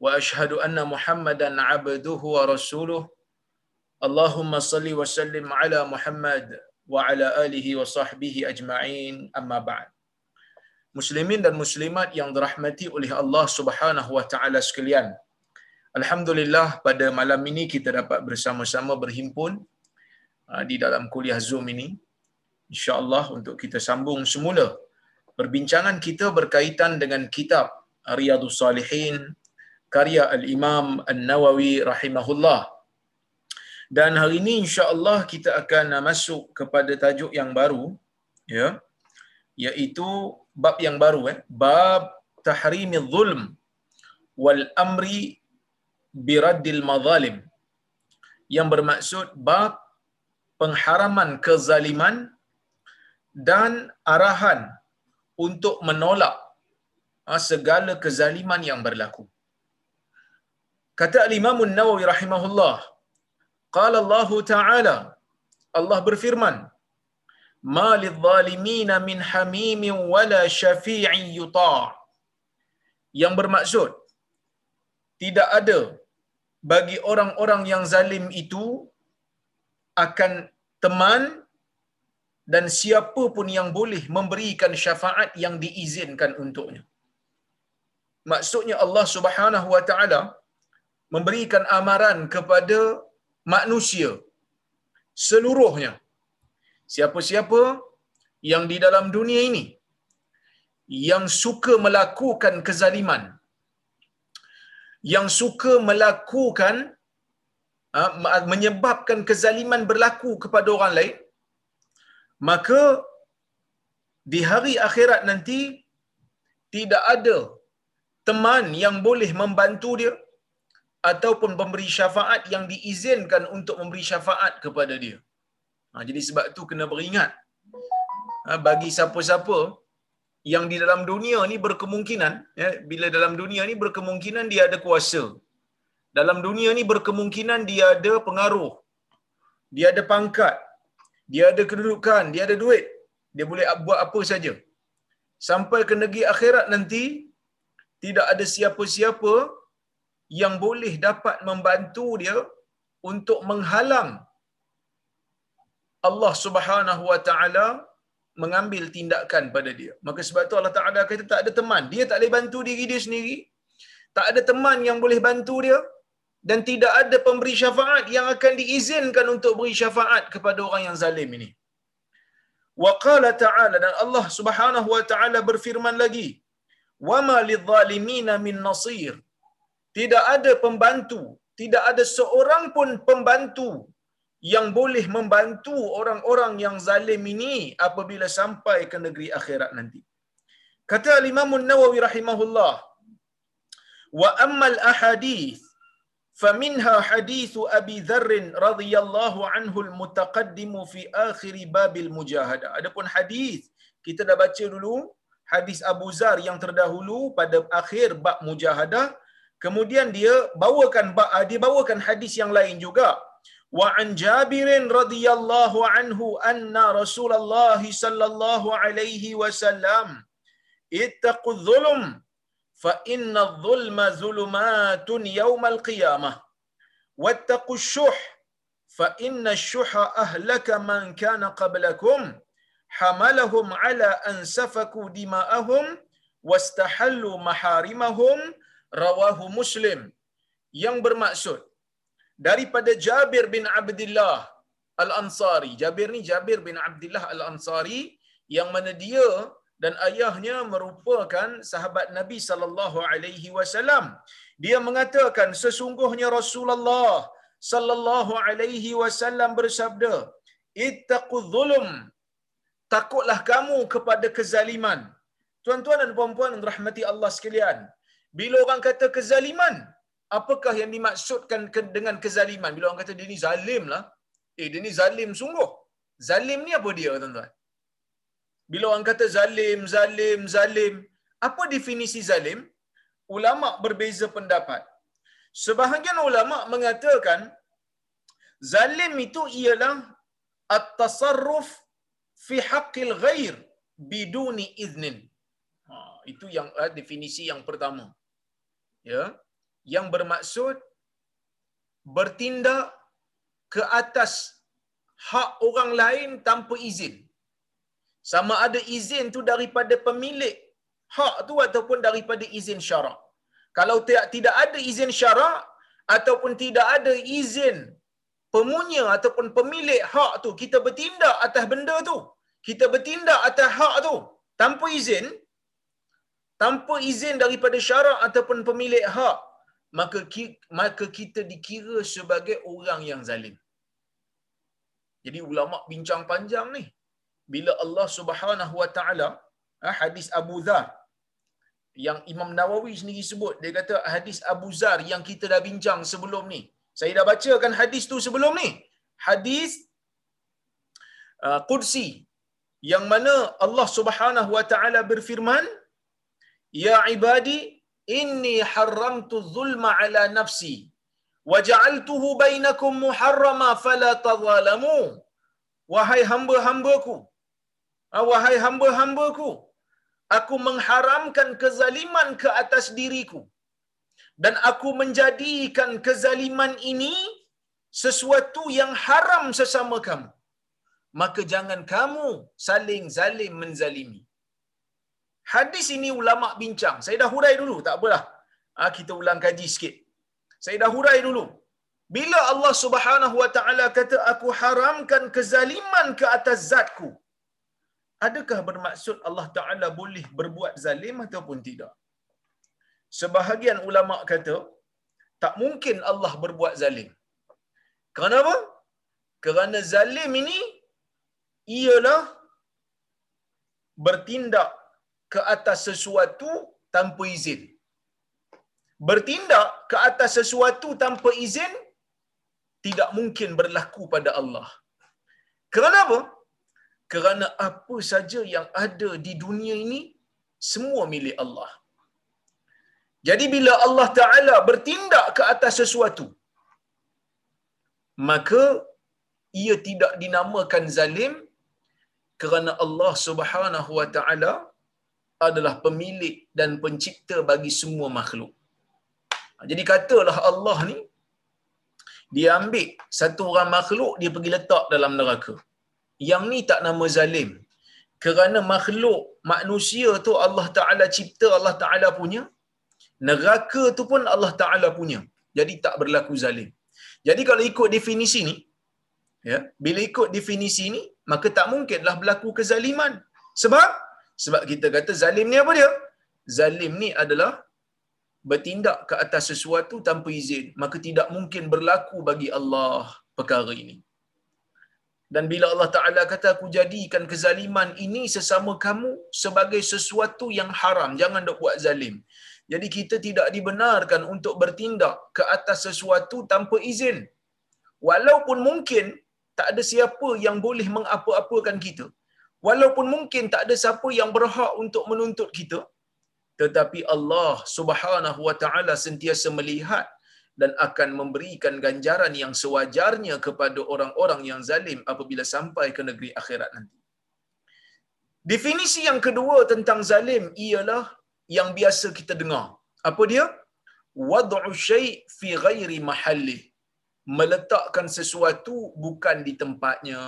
واشهد ان محمدا عبده ورسوله اللهم صل وسلم على محمد وعلى اله وصحبه اجمعين اما بعد muslimin dan muslimat yang dirahmati oleh Allah Subhanahu wa taala sekalian alhamdulillah pada malam ini kita dapat bersama-sama berhimpun uh, di dalam kuliah Zoom ini insyaallah untuk kita sambung semula perbincangan kita berkaitan dengan kitab Riyadhus Salihin karya al-Imam An-Nawawi rahimahullah. Dan hari ini insya-Allah kita akan masuk kepada tajuk yang baru ya iaitu bab yang baru eh bab tahrimiz zulm wal amri biraddil mazalim yang bermaksud bab pengharaman kezaliman dan arahan untuk menolak segala kezaliman yang berlaku. Kata Imam Nawawi rahimahullah, qala Allah Ta'ala, Allah berfirman, "Ma lidh-dhalimin min hamimin wala syafi'in yuta'." Yang bermaksud tidak ada bagi orang-orang yang zalim itu akan teman dan siapa pun yang boleh memberikan syafaat yang diizinkan untuknya. Maksudnya Allah Subhanahu wa taala memberikan amaran kepada manusia seluruhnya. Siapa-siapa yang di dalam dunia ini yang suka melakukan kezaliman, yang suka melakukan menyebabkan kezaliman berlaku kepada orang lain, maka di hari akhirat nanti tidak ada teman yang boleh membantu dia ataupun pemberi syafaat yang diizinkan untuk memberi syafaat kepada dia. Ha, jadi sebab tu kena beringat. Ha, bagi siapa-siapa yang di dalam dunia ni berkemungkinan, ya, bila dalam dunia ni berkemungkinan dia ada kuasa. Dalam dunia ni berkemungkinan dia ada pengaruh. Dia ada pangkat. Dia ada kedudukan. Dia ada duit. Dia boleh buat apa saja. Sampai ke negeri akhirat nanti, tidak ada siapa-siapa yang boleh dapat membantu dia untuk menghalang Allah Subhanahu wa taala mengambil tindakan pada dia. Maka sebab tu Allah Taala kata tak ada teman. Dia tak boleh bantu diri dia sendiri. Tak ada teman yang boleh bantu dia dan tidak ada pemberi syafaat yang akan diizinkan untuk beri syafaat kepada orang yang zalim ini. Wa qala ta'ala dan Allah Subhanahu wa taala berfirman lagi, "Wa ma lidh-dhalimin min nasir." tidak ada pembantu, tidak ada seorang pun pembantu yang boleh membantu orang-orang yang zalim ini apabila sampai ke negeri akhirat nanti. Kata Imam Nawawi rahimahullah, wa ammal ahadith فمنها حديث أبي ذر رضي الله عنه المتقدم في آخر باب المجاهدة. Adapun hadis kita dah baca dulu hadis Abu Zar yang terdahulu pada akhir bab mujahadah Kemudian dia bawakan dia bawakan hadis yang lain juga. Wa an Jabir radhiyallahu anhu anna Rasulullah sallallahu alaihi wasallam ittaqu dhulm fa inna adh-dhulma dhulumatun yawm al-qiyamah wattaqu ash-shuh fa inna ash-shuha ahlaka man kana qablakum hamalahum ala an safaku dima'ahum wastahallu maharimahum rawahu Muslim yang bermaksud daripada Jabir bin Abdullah Al-Ansari. Jabir ni Jabir bin Abdullah Al-Ansari yang mana dia dan ayahnya merupakan sahabat Nabi sallallahu alaihi wasallam. Dia mengatakan sesungguhnya Rasulullah sallallahu alaihi wasallam bersabda, "Ittaqudz zulm." Takutlah kamu kepada kezaliman. Tuan-tuan dan puan-puan yang rahmati Allah sekalian, bila orang kata kezaliman, apakah yang dimaksudkan dengan kezaliman? Bila orang kata dia ni zalim lah. Eh, dia ni zalim sungguh. Zalim ni apa dia, tuan-tuan? Bila orang kata zalim, zalim, zalim, apa definisi zalim? Ulama berbeza pendapat. Sebahagian ulama mengatakan zalim itu ialah at-tasarruf fi haqqil ghair biduni iznin. Ha, itu yang uh, definisi yang pertama. Ya. Yang bermaksud bertindak ke atas hak orang lain tanpa izin. Sama ada izin tu daripada pemilik hak tu ataupun daripada izin syarak. Kalau tidak tidak ada izin syarak ataupun tidak ada izin pemunya ataupun pemilik hak tu kita bertindak atas benda tu. Kita bertindak atas hak tu tanpa izin tanpa izin daripada syarak ataupun pemilik hak maka maka kita dikira sebagai orang yang zalim. Jadi ulama bincang panjang ni. Bila Allah Subhanahu Wa Taala ha, hadis Abu Dhar yang Imam Nawawi sendiri sebut dia kata hadis Abu Zar yang kita dah bincang sebelum ni. Saya dah bacakan hadis tu sebelum ni. Hadis uh, Qudsi yang mana Allah Subhanahu Wa Taala berfirman, "Ya ibadi, inni haramtu zulma ala nafsi wa ja'altuhu bainakum muharrama fala tadhalamu." Wahai hamba-hambaku, ah, wahai hamba-hambaku, aku mengharamkan kezaliman ke atas diriku dan aku menjadikan kezaliman ini sesuatu yang haram sesama kamu maka jangan kamu saling zalim menzalimi hadis ini ulama bincang saya dah hurai dulu tak apalah ha, kita ulang kaji sikit saya dah hurai dulu bila Allah Subhanahu wa taala kata aku haramkan kezaliman ke atas zatku adakah bermaksud Allah Ta'ala boleh berbuat zalim ataupun tidak? Sebahagian ulama kata, tak mungkin Allah berbuat zalim. Kenapa? Kerana zalim ini ialah bertindak ke atas sesuatu tanpa izin. Bertindak ke atas sesuatu tanpa izin tidak mungkin berlaku pada Allah. Kenapa? kerana apa saja yang ada di dunia ini semua milik Allah. Jadi bila Allah Taala bertindak ke atas sesuatu maka ia tidak dinamakan zalim kerana Allah Subhanahu wa taala adalah pemilik dan pencipta bagi semua makhluk. Jadi katalah Allah ni dia ambil satu orang makhluk dia pergi letak dalam neraka. Yang ni tak nama zalim. Kerana makhluk manusia tu Allah Taala cipta Allah Taala punya. Neraka tu pun Allah Taala punya. Jadi tak berlaku zalim. Jadi kalau ikut definisi ni ya bila ikut definisi ni maka tak mungkinlah berlaku kezaliman. Sebab sebab kita kata zalim ni apa dia zalim ni adalah bertindak ke atas sesuatu tanpa izin maka tidak mungkin berlaku bagi Allah perkara ini dan bila Allah Ta'ala kata, aku jadikan kezaliman ini sesama kamu sebagai sesuatu yang haram. Jangan dok buat zalim. Jadi kita tidak dibenarkan untuk bertindak ke atas sesuatu tanpa izin. Walaupun mungkin tak ada siapa yang boleh mengapa-apakan kita. Walaupun mungkin tak ada siapa yang berhak untuk menuntut kita. Tetapi Allah Subhanahu Wa Ta'ala sentiasa melihat dan akan memberikan ganjaran yang sewajarnya kepada orang-orang yang zalim apabila sampai ke negeri akhirat nanti. Definisi yang kedua tentang zalim ialah yang biasa kita dengar. Apa dia? Wad'u syai' fi ghairi mahallih. Meletakkan sesuatu bukan di tempatnya.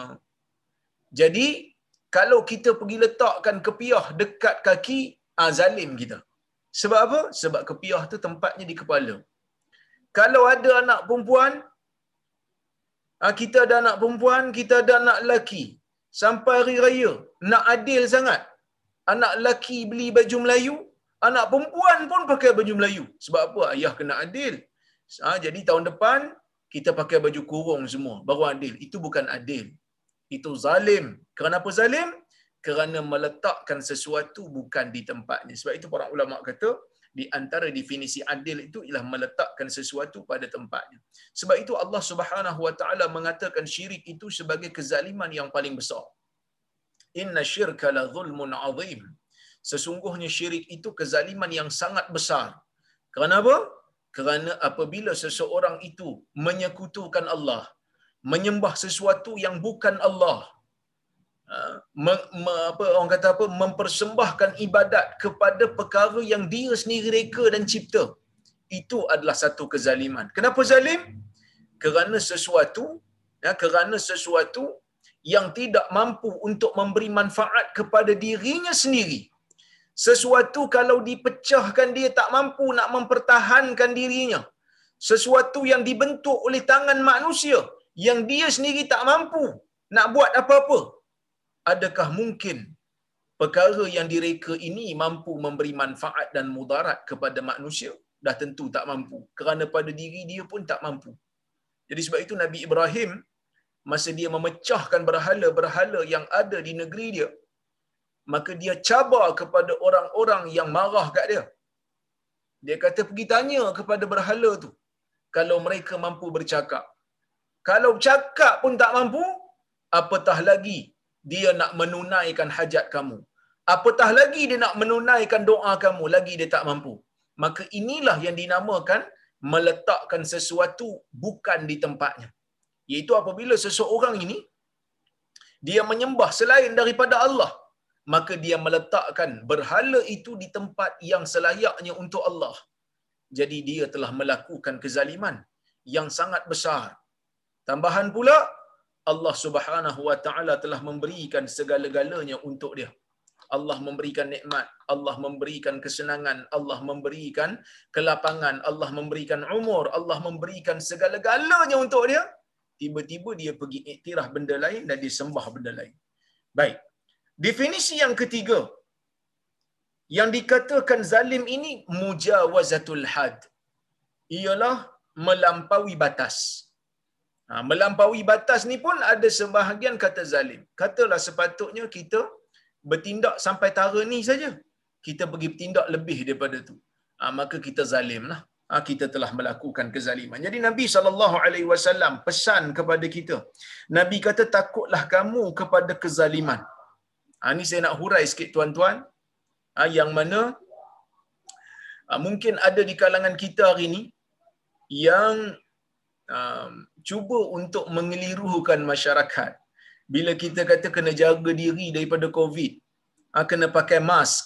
Jadi, kalau kita pergi letakkan kepiah dekat kaki, ah zalim kita. Sebab apa? Sebab kepiah tu tempatnya di kepala kalau ada anak perempuan, ah, kita ada anak perempuan, kita ada anak lelaki. Sampai hari raya, nak adil sangat. Anak lelaki beli baju Melayu, anak perempuan pun pakai baju Melayu. Sebab apa? Ayah kena adil. Ha, jadi tahun depan, kita pakai baju kurung semua, baru adil. Itu bukan adil. Itu zalim. Kenapa zalim? Kerana meletakkan sesuatu bukan di tempatnya. Sebab itu para ulama kata, di antara definisi adil itu ialah meletakkan sesuatu pada tempatnya. Sebab itu Allah Subhanahu wa taala mengatakan syirik itu sebagai kezaliman yang paling besar. Inna syirka la zulmun azim. Sesungguhnya syirik itu kezaliman yang sangat besar. Kenapa? Kerana apabila seseorang itu menyekutukan Allah, menyembah sesuatu yang bukan Allah, me, me, apa orang kata apa mempersembahkan ibadat kepada perkara yang dia sendiri reka dan cipta. Itu adalah satu kezaliman. Kenapa zalim? Kerana sesuatu ya kerana sesuatu yang tidak mampu untuk memberi manfaat kepada dirinya sendiri. Sesuatu kalau dipecahkan dia tak mampu nak mempertahankan dirinya. Sesuatu yang dibentuk oleh tangan manusia yang dia sendiri tak mampu nak buat apa-apa adakah mungkin perkara yang direka ini mampu memberi manfaat dan mudarat kepada manusia? Dah tentu tak mampu. Kerana pada diri dia pun tak mampu. Jadi sebab itu Nabi Ibrahim masa dia memecahkan berhala-berhala yang ada di negeri dia maka dia cabar kepada orang-orang yang marah kat dia. Dia kata pergi tanya kepada berhala tu kalau mereka mampu bercakap. Kalau cakap pun tak mampu apatah lagi dia nak menunaikan hajat kamu. Apatah lagi dia nak menunaikan doa kamu, lagi dia tak mampu. Maka inilah yang dinamakan meletakkan sesuatu bukan di tempatnya. Iaitu apabila seseorang ini, dia menyembah selain daripada Allah, maka dia meletakkan berhala itu di tempat yang selayaknya untuk Allah. Jadi dia telah melakukan kezaliman yang sangat besar. Tambahan pula, Allah Subhanahu wa taala telah memberikan segala-galanya untuk dia. Allah memberikan nikmat, Allah memberikan kesenangan, Allah memberikan kelapangan, Allah memberikan umur, Allah memberikan segala-galanya untuk dia. Tiba-tiba dia pergi iktiraf benda lain dan dia sembah benda lain. Baik. Definisi yang ketiga yang dikatakan zalim ini mujawazatul had. Ialah melampaui batas. Ha, melampaui batas ni pun ada sebahagian kata zalim. Katalah sepatutnya kita bertindak sampai tara ni saja. Kita pergi bertindak lebih daripada tu. Ha, maka kita zalim lah. Ha, kita telah melakukan kezaliman. Jadi Nabi SAW pesan kepada kita. Nabi kata takutlah kamu kepada kezaliman. Ha, ini saya nak hurai sikit tuan-tuan. Ha, yang mana ha, mungkin ada di kalangan kita hari ini yang um, cuba untuk mengelirukan masyarakat. Bila kita kata kena jaga diri daripada COVID, ha, kena pakai mask,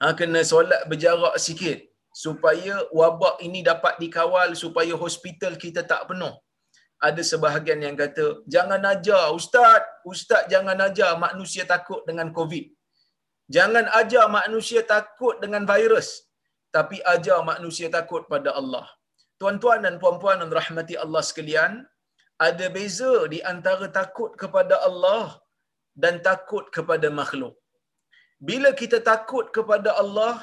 ha, kena solat berjarak sikit supaya wabak ini dapat dikawal supaya hospital kita tak penuh. Ada sebahagian yang kata, jangan ajar ustaz, ustaz jangan ajar manusia takut dengan COVID. Jangan ajar manusia takut dengan virus, tapi ajar manusia takut pada Allah. Tuan-tuan dan puan-puan dan rahmati Allah sekalian, ada beza di antara takut kepada Allah dan takut kepada makhluk. Bila kita takut kepada Allah,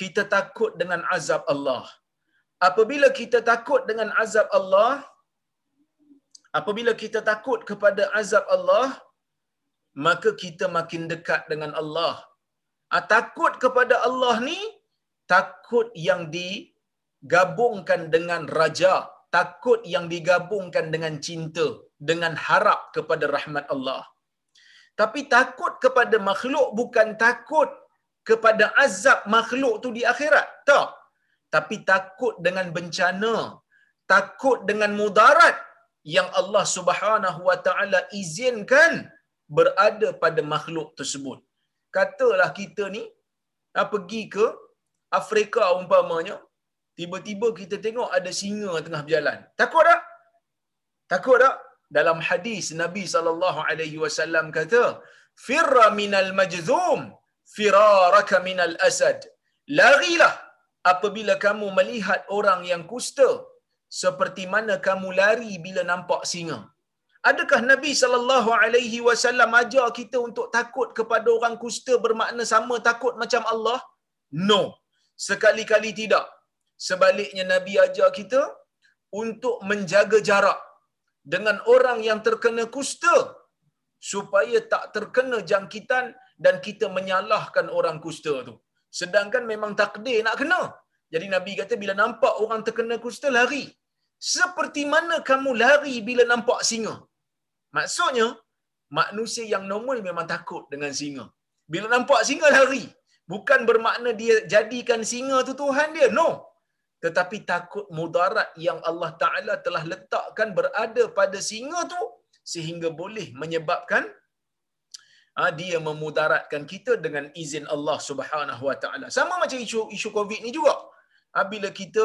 kita takut dengan azab Allah. Apabila kita takut dengan azab Allah, apabila kita takut kepada azab Allah, maka kita makin dekat dengan Allah. Ah, takut kepada Allah ni takut yang digabungkan dengan raja, takut yang digabungkan dengan cinta, dengan harap kepada rahmat Allah. Tapi takut kepada makhluk bukan takut kepada azab makhluk tu di akhirat. Tak. Tapi takut dengan bencana, takut dengan mudarat yang Allah Subhanahu wa taala izinkan berada pada makhluk tersebut. Katalah kita ni ah, pergi ke Afrika umpamanya, tiba-tiba kita tengok ada singa tengah berjalan. Takut tak? Takut tak? Dalam hadis Nabi sallallahu alaihi wasallam kata, "Firra minal majzum, firaraka minal asad." Larilah apabila kamu melihat orang yang kusta seperti mana kamu lari bila nampak singa. Adakah Nabi sallallahu alaihi wasallam ajar kita untuk takut kepada orang kusta bermakna sama takut macam Allah? No. Sekali-kali tidak. Sebaliknya Nabi ajar kita untuk menjaga jarak dengan orang yang terkena kusta supaya tak terkena jangkitan dan kita menyalahkan orang kusta tu. Sedangkan memang takdir nak kena. Jadi Nabi kata bila nampak orang terkena kusta lari. Seperti mana kamu lari bila nampak singa? Maksudnya manusia yang normal memang takut dengan singa. Bila nampak singa lari. Bukan bermakna dia jadikan singa tu Tuhan dia. No. Tetapi takut mudarat yang Allah Ta'ala telah letakkan berada pada singa tu sehingga boleh menyebabkan ha, dia memudaratkan kita dengan izin Allah Subhanahu Wa Taala. Sama macam isu isu COVID ni juga. Ha, bila kita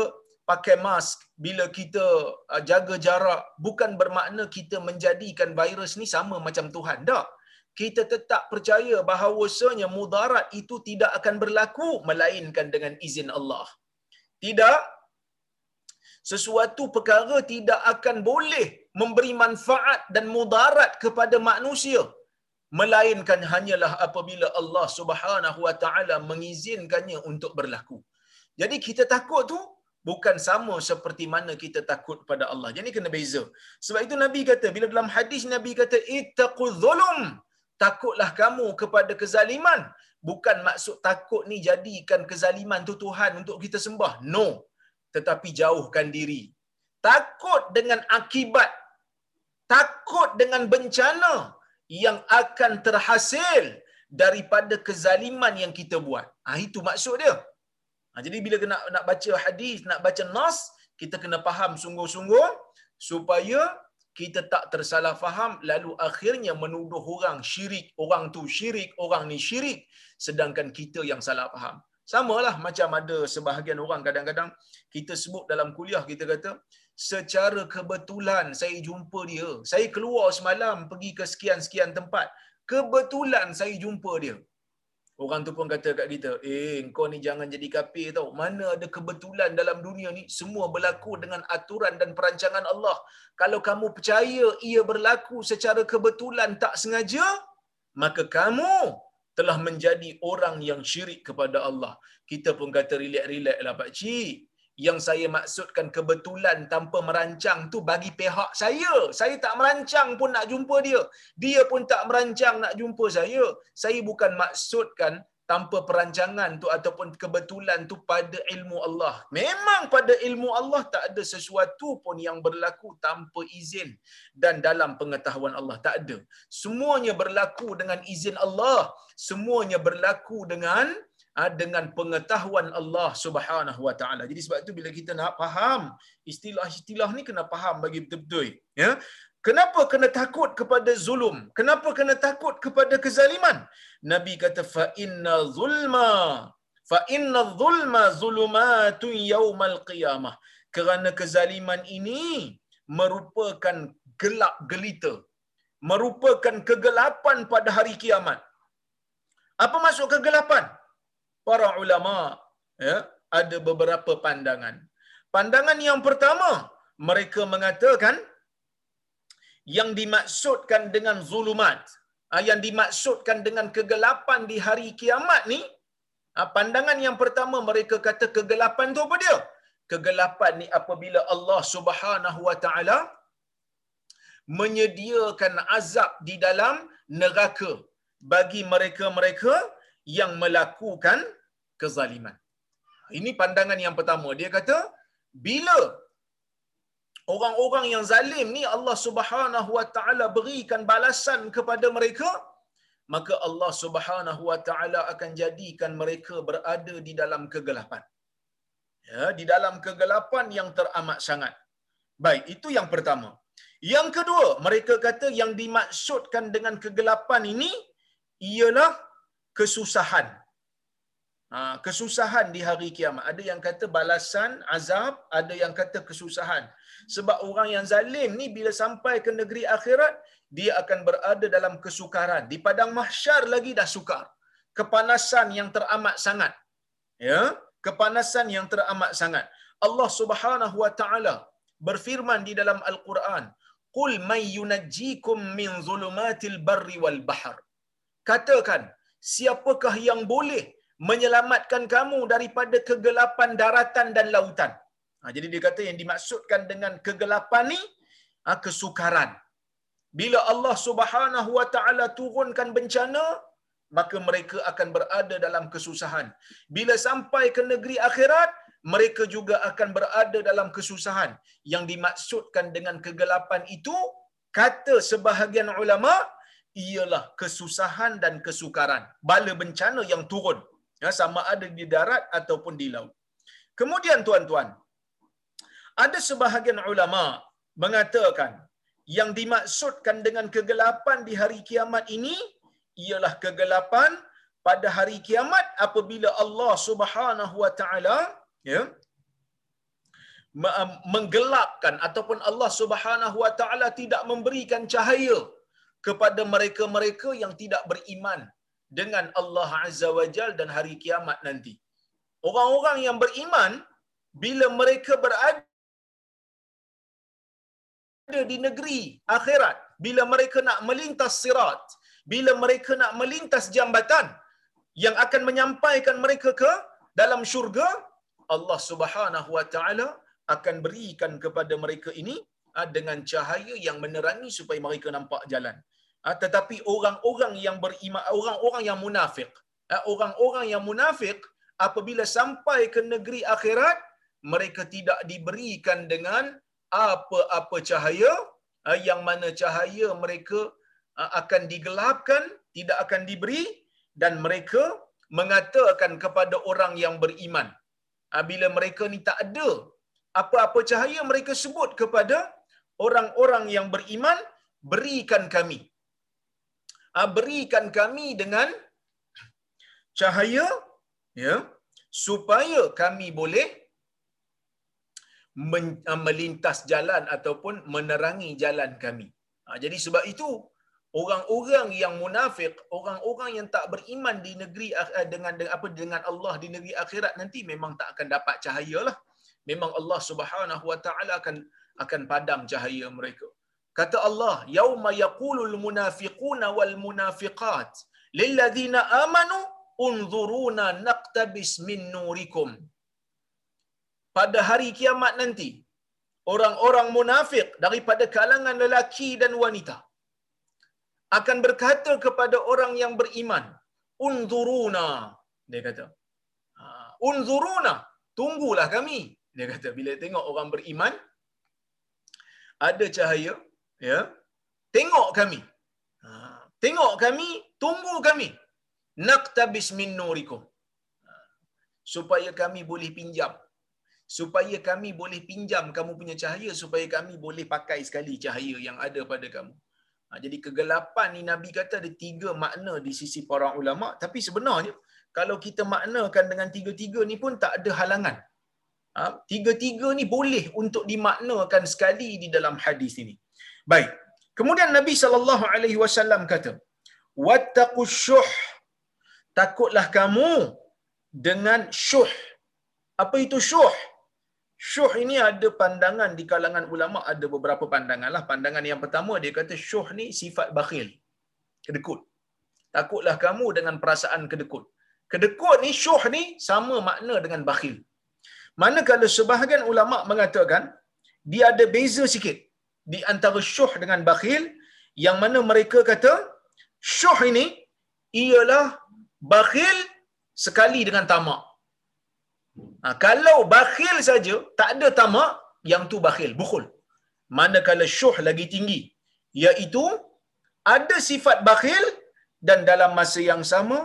pakai mask, bila kita ha, jaga jarak, bukan bermakna kita menjadikan virus ni sama macam Tuhan. Tak. Kita tetap percaya bahawasanya mudarat itu tidak akan berlaku melainkan dengan izin Allah. Tidak sesuatu perkara tidak akan boleh memberi manfaat dan mudarat kepada manusia melainkan hanyalah apabila Allah Subhanahu wa taala mengizinkannya untuk berlaku. Jadi kita takut tu bukan sama seperti mana kita takut pada Allah. Jadi kena beza. Sebab itu Nabi kata bila dalam hadis Nabi kata ittaqul zulum. Takutlah kamu kepada kezaliman. Bukan maksud takut ni jadikan kezaliman tu Tuhan untuk kita sembah. No. Tetapi jauhkan diri. Takut dengan akibat. Takut dengan bencana yang akan terhasil daripada kezaliman yang kita buat. Ah itu maksud dia. Ha, jadi bila nak nak baca hadis, nak baca nas, kita kena faham sungguh-sungguh supaya kita tak tersalah faham lalu akhirnya menuduh orang syirik, orang tu syirik, orang ni syirik sedangkan kita yang salah faham. Samalah macam ada sebahagian orang kadang-kadang kita sebut dalam kuliah kita kata secara kebetulan saya jumpa dia. Saya keluar semalam pergi ke sekian-sekian tempat. Kebetulan saya jumpa dia. Orang tu pun kata kat kita, eh kau ni jangan jadi kafir tau. Mana ada kebetulan dalam dunia ni, semua berlaku dengan aturan dan perancangan Allah. Kalau kamu percaya ia berlaku secara kebetulan tak sengaja, maka kamu telah menjadi orang yang syirik kepada Allah. Kita pun kata relax-relax lah Pak Cik yang saya maksudkan kebetulan tanpa merancang tu bagi pihak saya. Saya tak merancang pun nak jumpa dia. Dia pun tak merancang nak jumpa saya. Saya bukan maksudkan tanpa perancangan tu ataupun kebetulan tu pada ilmu Allah. Memang pada ilmu Allah tak ada sesuatu pun yang berlaku tanpa izin dan dalam pengetahuan Allah. Tak ada. Semuanya berlaku dengan izin Allah. Semuanya berlaku dengan Ha, dengan pengetahuan Allah Subhanahu Wa Taala. Jadi sebab itu bila kita nak faham istilah-istilah ni kena faham bagi betul-betul. Ya. Kenapa kena takut kepada zulum? Kenapa kena takut kepada kezaliman? Nabi kata fa inna zulma fa inna zulma zulumatun yaumal qiyamah. Kerana kezaliman ini merupakan gelap gelita. Merupakan kegelapan pada hari kiamat. Apa maksud kegelapan? para ulama ya ada beberapa pandangan. Pandangan yang pertama, mereka mengatakan yang dimaksudkan dengan zulumat, ah, yang dimaksudkan dengan kegelapan di hari kiamat ni, ah, pandangan yang pertama mereka kata kegelapan tu apa dia? Kegelapan ni apabila Allah Subhanahu Wa Taala menyediakan azab di dalam neraka bagi mereka-mereka yang melakukan kezaliman. Ini pandangan yang pertama. Dia kata, bila orang-orang yang zalim ni Allah Subhanahu Wa Taala berikan balasan kepada mereka, maka Allah Subhanahu Wa Taala akan jadikan mereka berada di dalam kegelapan. Ya, di dalam kegelapan yang teramat sangat. Baik, itu yang pertama. Yang kedua, mereka kata yang dimaksudkan dengan kegelapan ini ialah kesusahan. Ha, kesusahan di hari kiamat. Ada yang kata balasan, azab, ada yang kata kesusahan. Sebab orang yang zalim ni bila sampai ke negeri akhirat, dia akan berada dalam kesukaran. Di padang mahsyar lagi dah sukar. Kepanasan yang teramat sangat. Ya, kepanasan yang teramat sangat. Allah Subhanahu wa taala berfirman di dalam Al-Quran, "Qul may yunajjikum min zulumatil barri wal bahr." Katakan, siapakah yang boleh menyelamatkan kamu daripada kegelapan daratan dan lautan. Ha, jadi dia kata yang dimaksudkan dengan kegelapan ni ha, kesukaran. Bila Allah Subhanahu Wa Taala turunkan bencana, maka mereka akan berada dalam kesusahan. Bila sampai ke negeri akhirat, mereka juga akan berada dalam kesusahan. Yang dimaksudkan dengan kegelapan itu, kata sebahagian ulama, ialah kesusahan dan kesukaran. Bala bencana yang turun. Ya, sama ada di darat ataupun di laut. Kemudian tuan-tuan, ada sebahagian ulama mengatakan yang dimaksudkan dengan kegelapan di hari kiamat ini ialah kegelapan pada hari kiamat apabila Allah Subhanahu wa taala ya menggelapkan ataupun Allah Subhanahu wa taala tidak memberikan cahaya kepada mereka-mereka yang tidak beriman dengan Allah Azza wa Jal dan hari kiamat nanti. Orang-orang yang beriman bila mereka berada di negeri akhirat, bila mereka nak melintas sirat, bila mereka nak melintas jambatan yang akan menyampaikan mereka ke dalam syurga, Allah Subhanahu wa taala akan berikan kepada mereka ini ah, dengan cahaya yang menerangi supaya mereka nampak jalan. Ah, tetapi orang-orang yang beriman, orang-orang yang munafik, ah, orang-orang yang munafik apabila sampai ke negeri akhirat, mereka tidak diberikan dengan apa-apa cahaya yang mana cahaya mereka akan digelapkan, tidak akan diberi dan mereka mengatakan kepada orang yang beriman. Bila mereka ni tak ada apa-apa cahaya mereka sebut kepada orang-orang yang beriman berikan kami. Berikan kami dengan cahaya ya supaya kami boleh melintas jalan ataupun menerangi jalan kami. jadi sebab itu orang-orang yang munafik, orang-orang yang tak beriman di negeri eh, dengan dengan apa dengan Allah di negeri akhirat nanti memang tak akan dapat cahaya lah. Memang Allah Subhanahu wa taala akan akan padam cahaya mereka. Kata Allah, "Yauma yaqulul munafiquna wal munafiqat lil ladzina amanu unzuruna naqtabis min nurikum." Pada hari kiamat nanti, orang-orang munafik daripada kalangan lelaki dan wanita akan berkata kepada orang yang beriman, "Unzuruna." Dia kata. Ha, "Unzuruna, tunggulah kami." Dia kata bila tengok orang beriman ada cahaya, ya. Tengok kami. Ha, tengok kami, tunggu kami. Naqtabis min nurikum. Ha, supaya kami boleh pinjam supaya kami boleh pinjam kamu punya cahaya supaya kami boleh pakai sekali cahaya yang ada pada kamu. Ha, jadi kegelapan ni Nabi kata ada tiga makna di sisi para ulama. Tapi sebenarnya kalau kita maknakan dengan tiga-tiga ni pun tak ada halangan. Ha, tiga-tiga ni boleh untuk dimaknakan sekali di dalam hadis ini. Baik. Kemudian Nabi sallallahu alaihi wasallam kata, "Wattaqus syuh." Takutlah kamu dengan syuh. Apa itu syuh? Syuh ini ada pandangan di kalangan ulama ada beberapa pandangan lah. Pandangan yang pertama dia kata syuh ni sifat bakhil. Kedekut. Takutlah kamu dengan perasaan kedekut. Kedekut ni syuh ni sama makna dengan bakhil. Manakala sebahagian ulama mengatakan dia ada beza sikit di antara syuh dengan bakhil yang mana mereka kata syuh ini ialah bakhil sekali dengan tamak. Ha, kalau bakhil saja, tak ada tamak, yang tu bakhil, bukhul. Manakala syuh lagi tinggi, iaitu ada sifat bakhil dan dalam masa yang sama,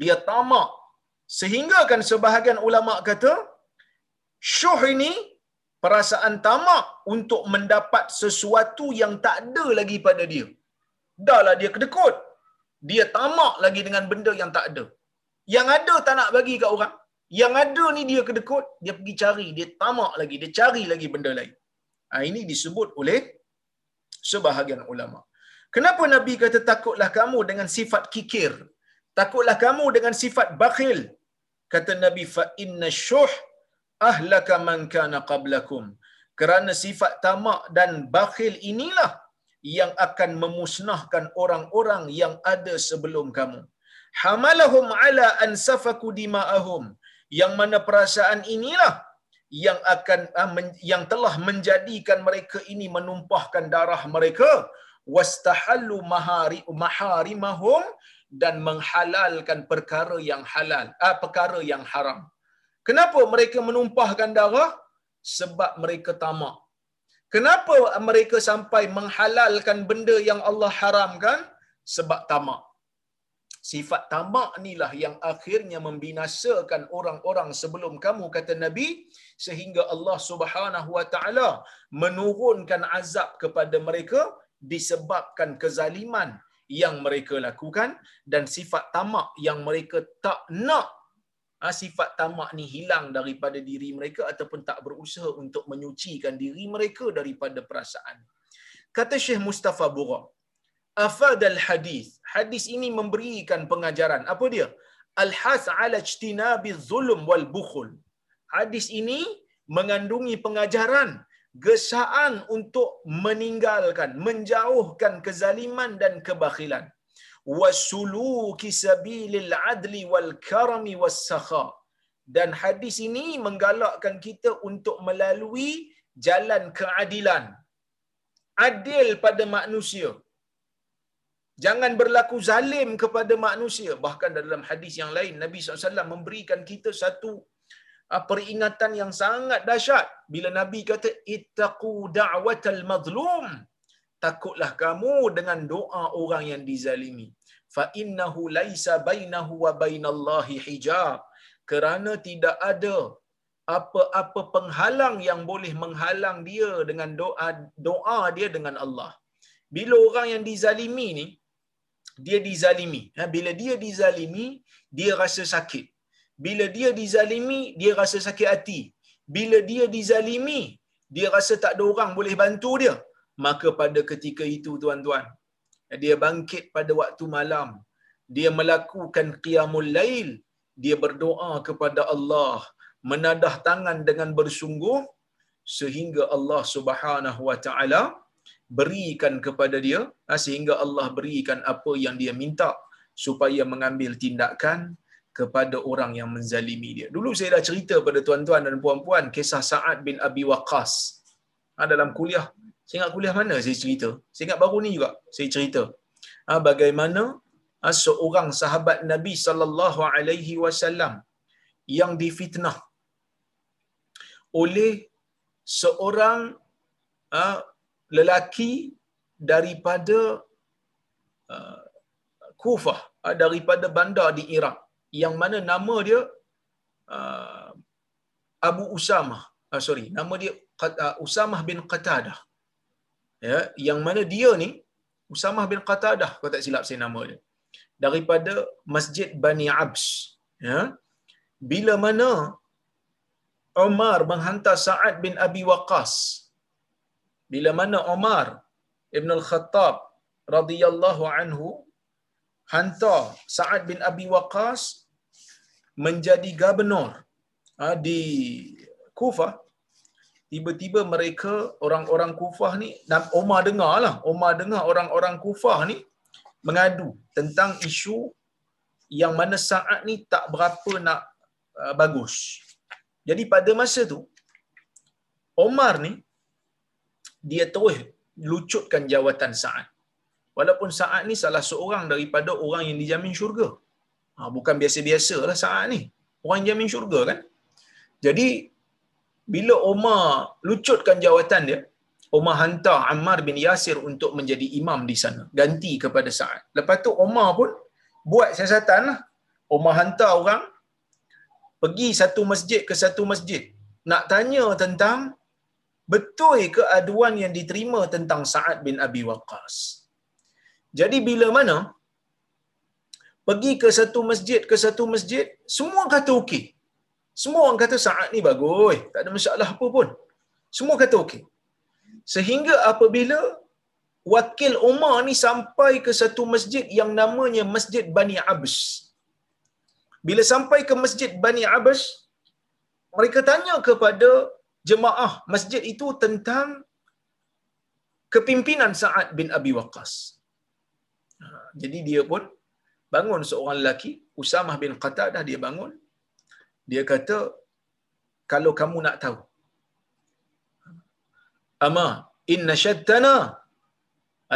dia tamak. Sehingga kan sebahagian ulama kata, syuh ini perasaan tamak untuk mendapat sesuatu yang tak ada lagi pada dia. Dahlah dia kedekut. Dia tamak lagi dengan benda yang tak ada. Yang ada tak nak bagi kat orang. Yang ada ni dia kedekut, dia pergi cari, dia tamak lagi, dia cari lagi benda lain. Ha, ini disebut oleh sebahagian ulama. Kenapa Nabi kata takutlah kamu dengan sifat kikir? Takutlah kamu dengan sifat bakhil. Kata Nabi fa inna syuh ahlaka man kana qablakum. Kerana sifat tamak dan bakhil inilah yang akan memusnahkan orang-orang yang ada sebelum kamu. Hamalahum ala an safaku dima'ahum yang mana perasaan inilah yang akan ah, yang telah menjadikan mereka ini menumpahkan darah mereka wastahallu mahari maharimahum dan menghalalkan perkara yang halal ah perkara yang haram Kenapa mereka menumpahkan darah? Sebab mereka tamak. Kenapa mereka sampai menghalalkan benda yang Allah haramkan? Sebab tamak. Sifat tamak inilah yang akhirnya membinasakan orang-orang sebelum kamu kata Nabi sehingga Allah Subhanahu wa taala menurunkan azab kepada mereka disebabkan kezaliman yang mereka lakukan dan sifat tamak yang mereka tak nak ha, sifat tamak ni hilang daripada diri mereka ataupun tak berusaha untuk menyucikan diri mereka daripada perasaan. Kata Syekh Mustafa Bura, afadal hadis. Hadis ini memberikan pengajaran. Apa dia? Al-has ala ijtinabi zulm wal bukhul. Hadis ini mengandungi pengajaran gesaan untuk meninggalkan, menjauhkan kezaliman dan kebakhilan. Wasuluki sabilil adli wal karami was sakha. Dan hadis ini menggalakkan kita untuk melalui jalan keadilan. Adil pada manusia. Jangan berlaku zalim kepada manusia. Bahkan dalam hadis yang lain, Nabi SAW memberikan kita satu Ah, peringatan yang sangat dahsyat. Bila Nabi kata ittaqu da'watal mazlum takutlah kamu dengan doa orang yang dizalimi. Fa innahu laisa bainahu wa bainallahi hijab. Kerana tidak ada apa-apa penghalang yang boleh menghalang dia dengan doa doa dia dengan Allah. Bila orang yang dizalimi ni dia dizalimi ha, bila dia dizalimi dia rasa sakit bila dia dizalimi, dia rasa sakit hati. Bila dia dizalimi, dia rasa tak ada orang boleh bantu dia. Maka pada ketika itu, tuan-tuan, dia bangkit pada waktu malam. Dia melakukan qiyamul lail. Dia berdoa kepada Allah. Menadah tangan dengan bersungguh. Sehingga Allah subhanahu wa ta'ala berikan kepada dia. Ha, sehingga Allah berikan apa yang dia minta. Supaya mengambil tindakan kepada orang yang menzalimi dia. Dulu saya dah cerita pada tuan-tuan dan puan-puan kisah Sa'ad bin Abi Waqqas. Ha, dalam kuliah. Saya ingat kuliah mana saya cerita? Saya ingat baru ni juga saya cerita. Ha, bagaimana ha, seorang sahabat Nabi sallallahu alaihi wasallam yang difitnah oleh seorang ha, lelaki daripada uh, Kufah ha, daripada bandar di Iraq yang mana nama dia uh, Abu Usamah. Uh, sorry, nama dia uh, Usamah bin Qatadah. Ya, yang mana dia ni Usamah bin Qatadah, kalau tak silap saya nama dia. Daripada Masjid Bani Abs. Ya. Bila mana Umar menghantar Sa'ad bin Abi Waqqas. Bila mana Umar Ibn Al-Khattab radhiyallahu anhu hantar Sa'ad bin Abi Waqqas menjadi gubernur ha, di Kufah tiba-tiba mereka orang-orang Kufah ni dan Omar dengar lah Omar dengar orang-orang Kufah ni mengadu tentang isu yang mana saat ni tak berapa nak uh, bagus. Jadi pada masa tu Omar ni dia terus lucutkan jawatan Sa'ad. Walaupun Sa'ad ni salah seorang daripada orang yang dijamin syurga. Ha, bukan biasa-biasa lah saat ni. Orang jamin syurga kan. Jadi, bila Omar lucutkan jawatan dia, Omar hantar Ammar bin Yasir untuk menjadi imam di sana. Ganti kepada Sa'ad. Lepas tu Omar pun buat siasatan lah. Omar hantar orang pergi satu masjid ke satu masjid. Nak tanya tentang betul ke aduan yang diterima tentang Sa'ad bin Abi Waqqas. Jadi bila mana pergi ke satu masjid ke satu masjid semua kata okey. Semua orang kata saat ni bagus tak ada masalah apa pun. Semua kata okey. Sehingga apabila wakil Umar ni sampai ke satu masjid yang namanya Masjid Bani Abs bila sampai ke Masjid Bani Abs mereka tanya kepada jemaah masjid itu tentang kepimpinan Sa'ad bin Abi Waqqas. Ha, jadi dia pun bangun seorang lelaki, Usamah bin Qatadah dia bangun. Dia kata, kalau kamu nak tahu. Ama, inna syattana.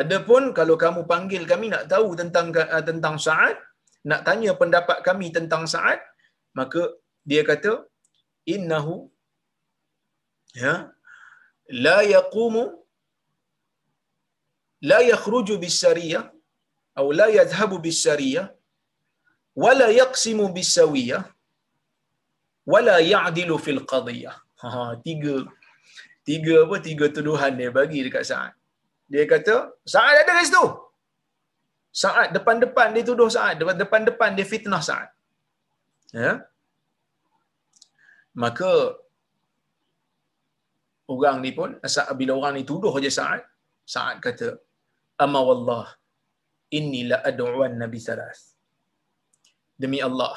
Adapun kalau kamu panggil kami nak tahu tentang uh, tentang Sa'ad, nak tanya pendapat kami tentang Sa'ad, maka dia kata, innahu ya? La yaqumu la yakhruju bis-sariyah atau la yadhhabu bis-sariyah wala yaqsimu bis-sawiyah wala ya'dilu fil qadiyah ha tiga. Tiga apa? Tiga tuduhan dia bagi dekat Sa'ad. Dia kata Sa'ad ada kat situ. Sa'ad depan-depan dia tuduh Sa'ad. Depan-depan dia fitnah Sa'ad. Ya? Maka orang ni pun bila orang ni tuduh aja Sa'ad Sa'ad kata amma wallah inni la ad'uan nabi salas. Demi Allah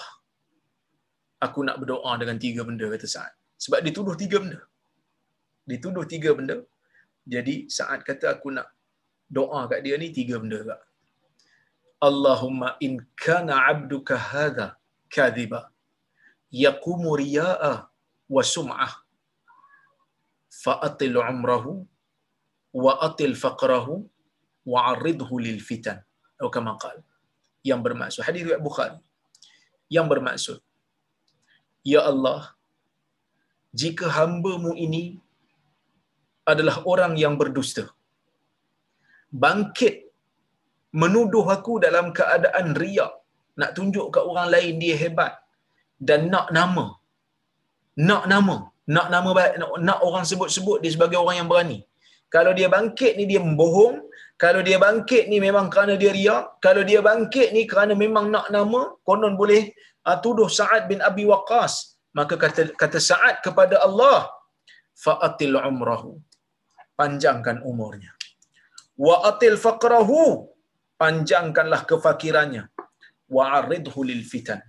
aku nak berdoa dengan tiga benda kata Sa'ad sebab dia tuduh tiga benda. Dia tuduh tiga benda. Jadi Sa'ad kata aku nak doa kat dia ni tiga benda kak Allahumma in kana abduka hadha kadhiba yaqumu riya'a wa sum'ah fa'atil umrahu wa atil faqrahu wa aridhu lil fitan atau kama qal yang bermaksud. Hadis riwayat Bukhari. Yang bermaksud. Ya Allah jika hamba-Mu ini adalah orang yang berdusta bangkit menuduh aku dalam keadaan riak nak tunjuk ke orang lain dia hebat dan nak nama nak nama nak nama nak, orang sebut-sebut dia sebagai orang yang berani. Kalau dia bangkit ni dia membohong kalau dia bangkit ni memang kerana dia riak kalau dia bangkit ni kerana memang nak nama konon boleh uh, tuduh Sa'ad bin Abi Waqqas. Maka kata kata Sa'ad kepada Allah fa'atil umrahu. Panjangkan umurnya. Wa atil faqrahu. Panjangkanlah kefakirannya. Wa aridhu lil fitan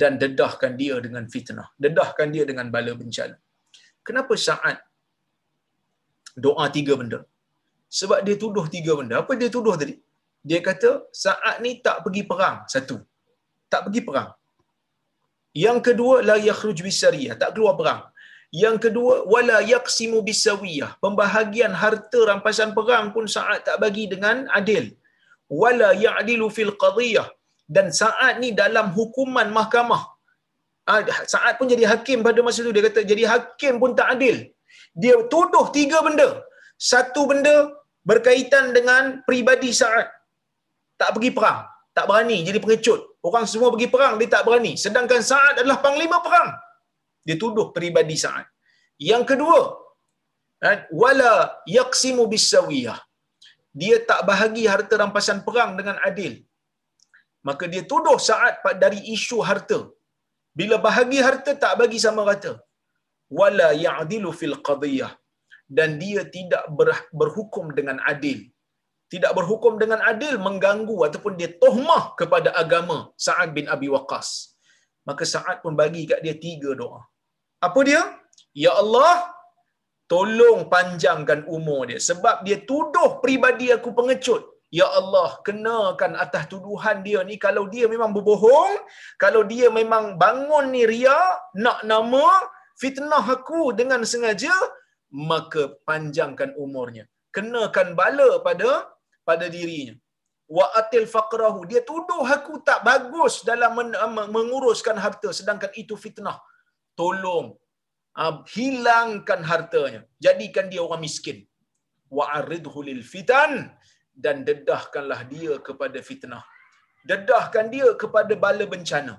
dan dedahkan dia dengan fitnah. Dedahkan dia dengan bala bencana. Kenapa Sa'ad doa tiga benda? Sebab dia tuduh tiga benda. Apa dia tuduh tadi? Dia kata Sa'ad ni tak pergi perang satu. Tak pergi perang. Yang kedua la yakhruj bisariyah. Tak keluar perang. Yang kedua wala yaqsimu bisawiyah. Pembahagian harta rampasan perang pun Sa'ad tak bagi dengan adil. Wala ya'dilu fil qadiyah dan saat ni dalam hukuman mahkamah ah, saat pun jadi hakim pada masa tu dia kata jadi hakim pun tak adil. Dia tuduh tiga benda. Satu benda berkaitan dengan pribadi saat. Tak pergi perang tak berani jadi pengecut. Orang semua pergi perang dia tak berani. Sedangkan saat adalah panglima perang dia tuduh pribadi saat. Yang kedua ah, wala yaqsimu bisawiyah dia tak bahagi harta rampasan perang dengan adil maka dia tuduh saat dari isu harta. Bila bahagi harta tak bagi sama rata wala ya'dilu fil qadiyah. Dan dia tidak berhukum dengan adil. Tidak berhukum dengan adil mengganggu ataupun dia tohmah kepada agama Sa'ad bin Abi Waqqas. Maka Sa'ad pun bagi kat dia tiga doa. Apa dia? Ya Allah tolong panjangkan umur dia. Sebab dia tuduh pribadi aku pengecut Ya Allah, kenakan atas tuduhan dia ni kalau dia memang berbohong, kalau dia memang bangun ni ria, nak nama, fitnah aku dengan sengaja, maka panjangkan umurnya. Kenakan bala pada pada dirinya. Wa atil faqrahu. Dia tuduh aku tak bagus dalam menguruskan harta sedangkan itu fitnah. Tolong uh, hilangkan hartanya. Jadikan dia orang miskin. Wa aridhu lil fitan dan dedahkanlah dia kepada fitnah. Dedahkan dia kepada bala bencana.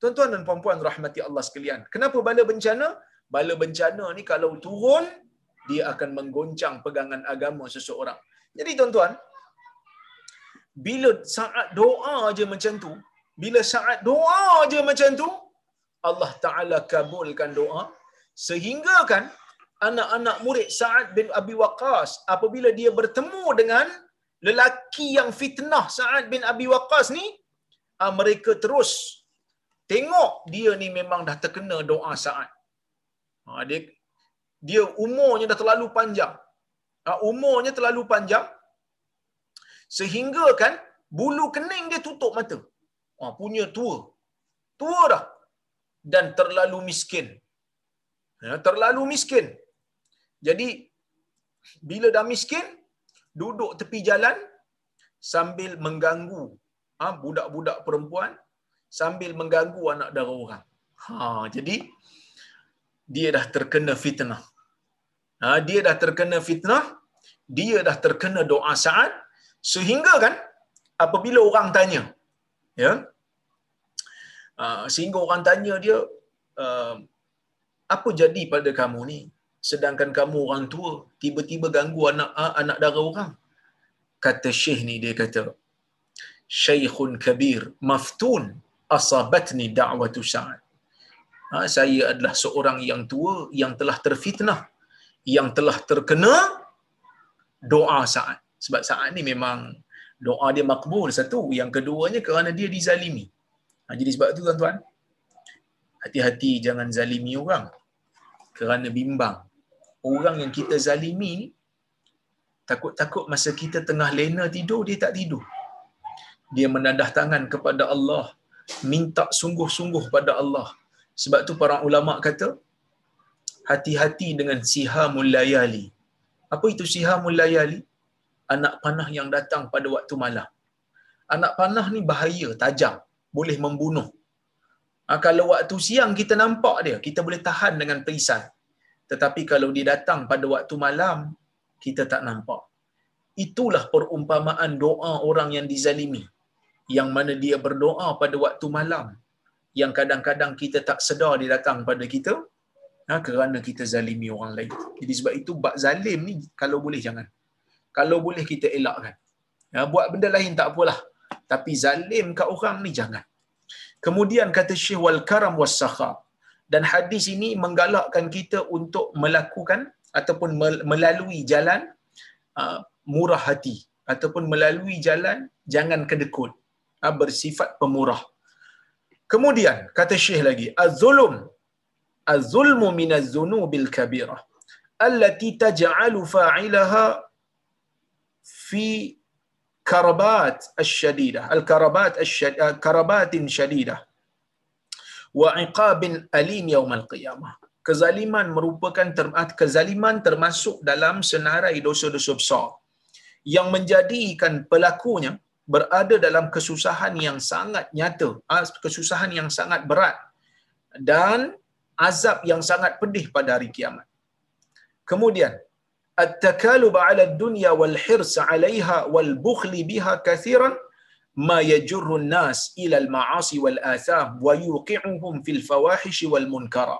Tuan-tuan dan puan-puan rahmati Allah sekalian. Kenapa bala bencana? Bala bencana ni kalau turun, dia akan menggoncang pegangan agama seseorang. Jadi tuan-tuan, bila saat doa aja macam tu, bila saat doa aja macam tu, Allah Ta'ala kabulkan doa, sehingga kan anak-anak murid Sa'ad bin Abi Waqqas apabila dia bertemu dengan lelaki yang fitnah Sa'ad bin Abi Waqqas ni uh, mereka terus tengok dia ni memang dah terkena doa Sa'ad. Uh, dia dia umurnya dah terlalu panjang. Uh, umurnya terlalu panjang sehingga kan bulu kening dia tutup mata. Uh, punya tua. Tua dah. Dan terlalu miskin. Ya, terlalu miskin. Jadi bila dah miskin, duduk tepi jalan sambil mengganggu ha, budak-budak perempuan sambil mengganggu anak dara orang. Ha, jadi dia dah terkena fitnah. Ha, dia dah terkena fitnah, dia dah terkena doa saat sehingga kan apabila orang tanya ya uh, sehingga orang tanya dia uh, apa jadi pada kamu ni sedangkan kamu orang tua tiba-tiba ganggu anak uh, anak dara orang. Kata syekh ni dia kata syekhun kabir maftun asabatni da'watu sa'ad ha, saya adalah seorang yang tua yang telah terfitnah yang telah terkena doa saat sebab saat ni memang doa dia makbul satu. Yang keduanya kerana dia dizalimi. Ha, jadi sebab tu tuan-tuan hati-hati jangan zalimi orang. Kerana bimbang orang yang kita zalimi ni takut-takut masa kita tengah lena tidur dia tak tidur. Dia menadah tangan kepada Allah minta sungguh-sungguh pada Allah. Sebab tu para ulama kata hati-hati dengan sihamul layali. Apa itu sihamul layali? Anak panah yang datang pada waktu malam. Anak panah ni bahaya tajam boleh membunuh. Ha, kalau waktu siang kita nampak dia kita boleh tahan dengan perisai tetapi kalau dia datang pada waktu malam kita tak nampak itulah perumpamaan doa orang yang dizalimi yang mana dia berdoa pada waktu malam yang kadang-kadang kita tak sedar dia datang pada kita ha, kerana kita zalimi orang lain. Jadi sebab itu bab zalim ni kalau boleh jangan. Kalau boleh kita elakkan. Ha, buat benda lain tak apalah. Tapi zalim kat orang ni jangan. Kemudian kata Syekh wal karam was sakha. Dan hadis ini menggalakkan kita untuk melakukan ataupun melalui jalan uh, murah hati ataupun melalui jalan jangan kedekut uh, bersifat pemurah. Kemudian kata Syekh lagi az-zulm az-zulmu min az-zunubil kabirah allati taj'alu fa'ilaha fi karabat asy-syadidah al-karabat asy-karabatin syadidah wa iqabin alim yaumil qiyamah kezaliman merupakan termasuk kezaliman termasuk dalam senarai dosa-dosa besar yang menjadikan pelakunya berada dalam kesusahan yang sangat nyata, ah, kesusahan yang sangat berat dan azab yang sangat pedih pada hari kiamat. Kemudian, at-takalub 'ala ad-dunya wal hirs 'alayha wal bukhl biha kathiran al-ma'asi wal atham wa yuqi'uhum fil fawahish wal munkara.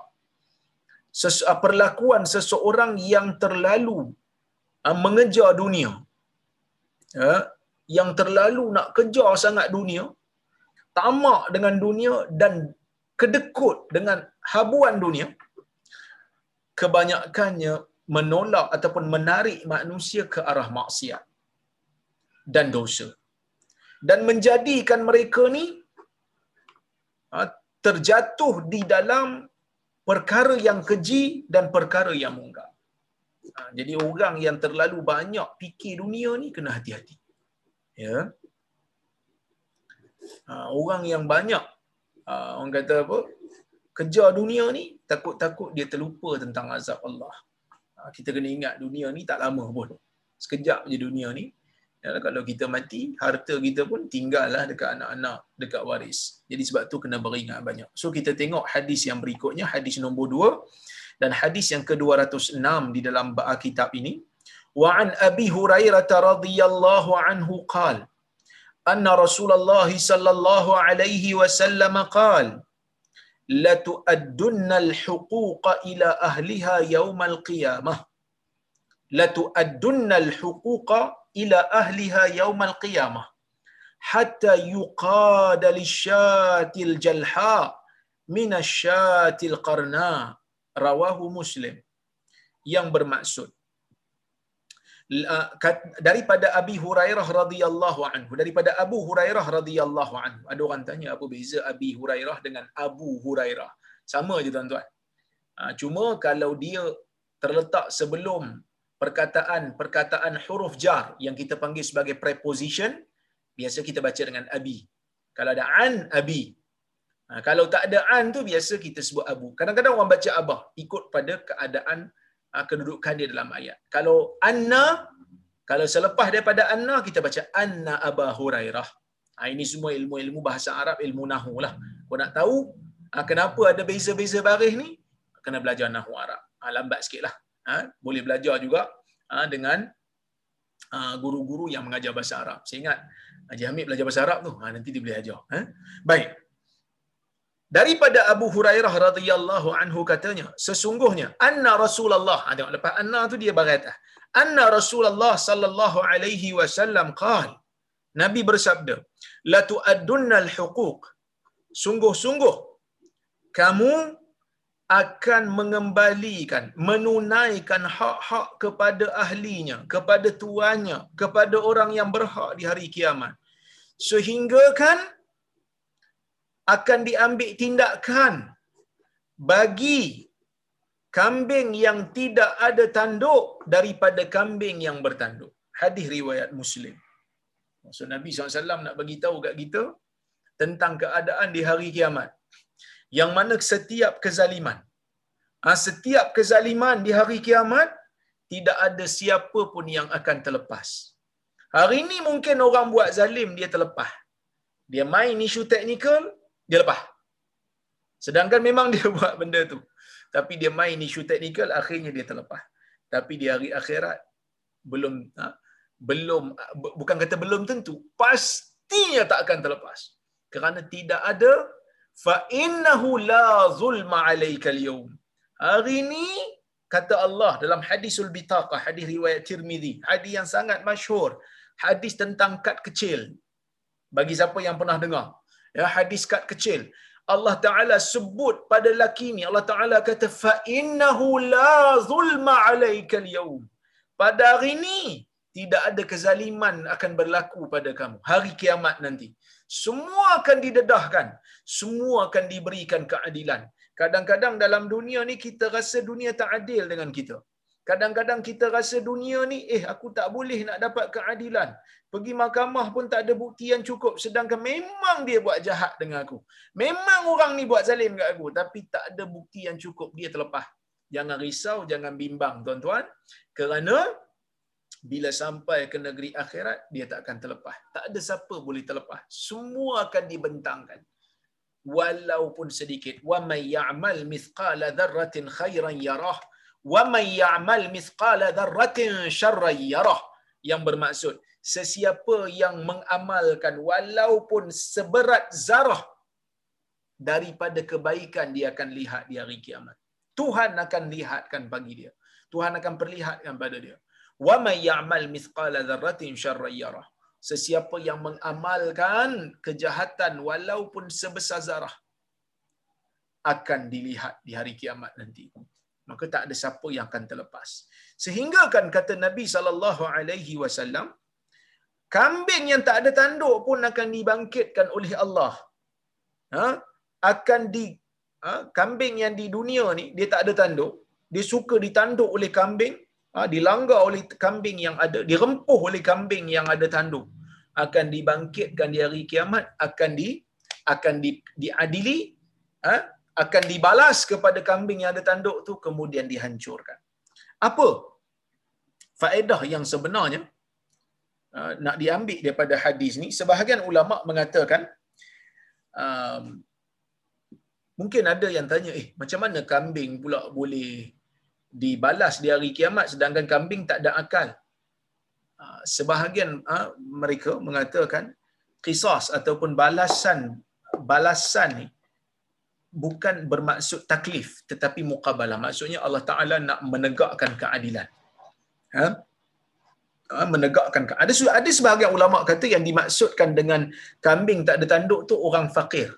Ses- perlakuan seseorang yang terlalu uh, mengejar dunia uh, yang terlalu nak kejar sangat dunia tamak dengan dunia dan kedekut dengan habuan dunia kebanyakannya menolak ataupun menarik manusia ke arah maksiat dan dosa dan menjadikan mereka ni ha, terjatuh di dalam perkara yang keji dan perkara yang mungkar. Ha, jadi orang yang terlalu banyak fikir dunia ni kena hati-hati. Ya. Ha, orang yang banyak orang kata apa? kejar dunia ni takut-takut dia terlupa tentang azab Allah. kita kena ingat dunia ni tak lama pun. Sekejap je dunia ni Ya, kalau kita mati, harta kita pun tinggallah dekat anak-anak, dekat waris. Jadi sebab tu kena beringat banyak. So kita tengok hadis yang berikutnya, hadis nombor dua. Dan hadis yang ke-206 di dalam kitab ini. Wa an Abi Hurairah radhiyallahu anhu qal. Anna Rasulullah sallallahu alaihi wasallam qal. La tu'addunna al-huquqa ila ahliha yawmal qiyamah. La tu'addunna al-huquqa ila ahliha yaumal qiyamah hatta yuqada lisyatil jalha min asyatil qarna. Rawahu muslim. Yang bermaksud daripada Abi Hurairah radhiyallahu anhu daripada Abu Hurairah radhiyallahu anhu ada orang tanya apa beza Abi Hurairah dengan Abu Hurairah? Sama je tuan-tuan. Ha, cuma kalau dia terletak sebelum perkataan perkataan huruf jar yang kita panggil sebagai preposition biasa kita baca dengan abi. Kalau ada an abi. Ha, kalau tak ada an tu biasa kita sebut abu. Kadang-kadang orang baca abah ikut pada keadaan ha, kedudukan dia dalam ayat. Kalau anna kalau selepas daripada anna kita baca anna aba hurairah. Ha, ini semua ilmu-ilmu bahasa Arab ilmu nahu lah. Kau nak tahu ha, kenapa ada beza-beza baris ni? Kena belajar nahwu Arab. Ha, lambat sikitlah. Ha, boleh belajar juga ha, dengan ha, guru-guru yang mengajar bahasa Arab. Saya ingat Haji Hamid belajar bahasa Arab tu. Nanti dia boleh ajar. Baik. Daripada Abu Hurairah radhiyallahu anhu katanya, sesungguhnya anna Rasulullah, tengok lepas anna tu dia berkata, anna Rasulullah sallallahu alaihi wasallam qala Nabi bersabda, la tu'addunnal huquq. Sungguh-sungguh kamu akan mengembalikan, menunaikan hak-hak kepada ahlinya, kepada tuannya, kepada orang yang berhak di hari kiamat. Sehingga kan akan diambil tindakan bagi kambing yang tidak ada tanduk daripada kambing yang bertanduk. Hadis riwayat Muslim. Maksud Nabi SAW nak bagi tahu kat kita tentang keadaan di hari kiamat. Yang mana setiap kezaliman, ha, setiap kezaliman di hari kiamat, tidak ada siapa pun yang akan terlepas. Hari ini mungkin orang buat zalim, dia terlepas. Dia main isu teknikal, dia lepas. Sedangkan memang dia buat benda tu. Tapi dia main isu teknikal, akhirnya dia terlepas. Tapi di hari akhirat, belum ha, belum bukan kata belum tentu pastinya tak akan terlepas kerana tidak ada fa innahu la zulma alayka al hari ini kata Allah dalam hadisul bitaqah hadis riwayat Tirmizi hadis yang sangat masyhur hadis tentang kad kecil. Bagi siapa yang pernah dengar ya hadis kad kecil. Allah Taala sebut pada laki ini Allah Taala kata fa innahu la zulma alayka al pada hari ini tidak ada kezaliman akan berlaku pada kamu. Hari kiamat nanti. Semua akan didedahkan semua akan diberikan keadilan. Kadang-kadang dalam dunia ni kita rasa dunia tak adil dengan kita. Kadang-kadang kita rasa dunia ni eh aku tak boleh nak dapat keadilan. Pergi mahkamah pun tak ada bukti yang cukup. Sedangkan memang dia buat jahat dengan aku. Memang orang ni buat zalim kat aku. Tapi tak ada bukti yang cukup. Dia terlepas. Jangan risau jangan bimbang tuan-tuan. Kerana bila sampai ke negeri akhirat dia tak akan terlepas. Tak ada siapa boleh terlepas. Semua akan dibentangkan walaupun sedikit. Wa may ya'mal mithqala dzarratin khairan yarah. Wa may ya'mal mithqala dzarratin syarran yarah. Yang bermaksud sesiapa yang mengamalkan walaupun seberat zarah daripada kebaikan dia akan lihat di hari kiamat. Tuhan akan lihatkan bagi dia. Tuhan akan perlihatkan pada dia. Wa may ya'mal mithqala dzarratin syarran yarah sesiapa yang mengamalkan kejahatan walaupun sebesar zarah akan dilihat di hari kiamat nanti. Maka tak ada siapa yang akan terlepas. Sehingga kan kata Nabi sallallahu alaihi wasallam kambing yang tak ada tanduk pun akan dibangkitkan oleh Allah. Ha? akan di ha? kambing yang di dunia ni dia tak ada tanduk. Dia suka ditanduk oleh kambing ha, dilanggar oleh kambing yang ada, dirempuh oleh kambing yang ada tanduk, akan dibangkitkan di hari kiamat, akan di akan di, diadili, ha, akan dibalas kepada kambing yang ada tanduk tu, kemudian dihancurkan. Apa faedah yang sebenarnya uh, nak diambil daripada hadis ni? Sebahagian ulama mengatakan, um, mungkin ada yang tanya, eh macam mana kambing pula boleh dibalas di hari kiamat sedangkan kambing tak ada akal. Ah, sebahagian ah, mereka mengatakan qisas ataupun balasan balasan ni bukan bermaksud taklif tetapi muqabalah. Maksudnya Allah Taala nak menegakkan keadilan. Ha? ha menegakkan ada ada sebahagian ulama kata yang dimaksudkan dengan kambing tak ada tanduk tu orang fakir.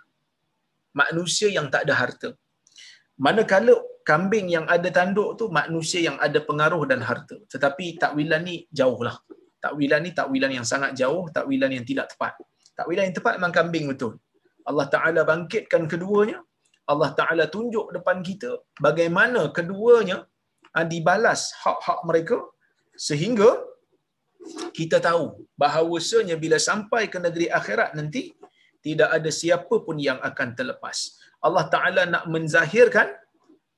Manusia yang tak ada harta. Manakala kambing yang ada tanduk tu manusia yang ada pengaruh dan harta. Tetapi takwilan ni jauhlah. Takwilan ni takwilan yang sangat jauh, takwilan yang tidak tepat. Takwilan yang tepat memang kambing betul. Allah Ta'ala bangkitkan keduanya. Allah Ta'ala tunjuk depan kita bagaimana keduanya ah, dibalas hak-hak mereka sehingga kita tahu bahawasanya bila sampai ke negeri akhirat nanti tidak ada siapa pun yang akan terlepas. Allah Ta'ala nak menzahirkan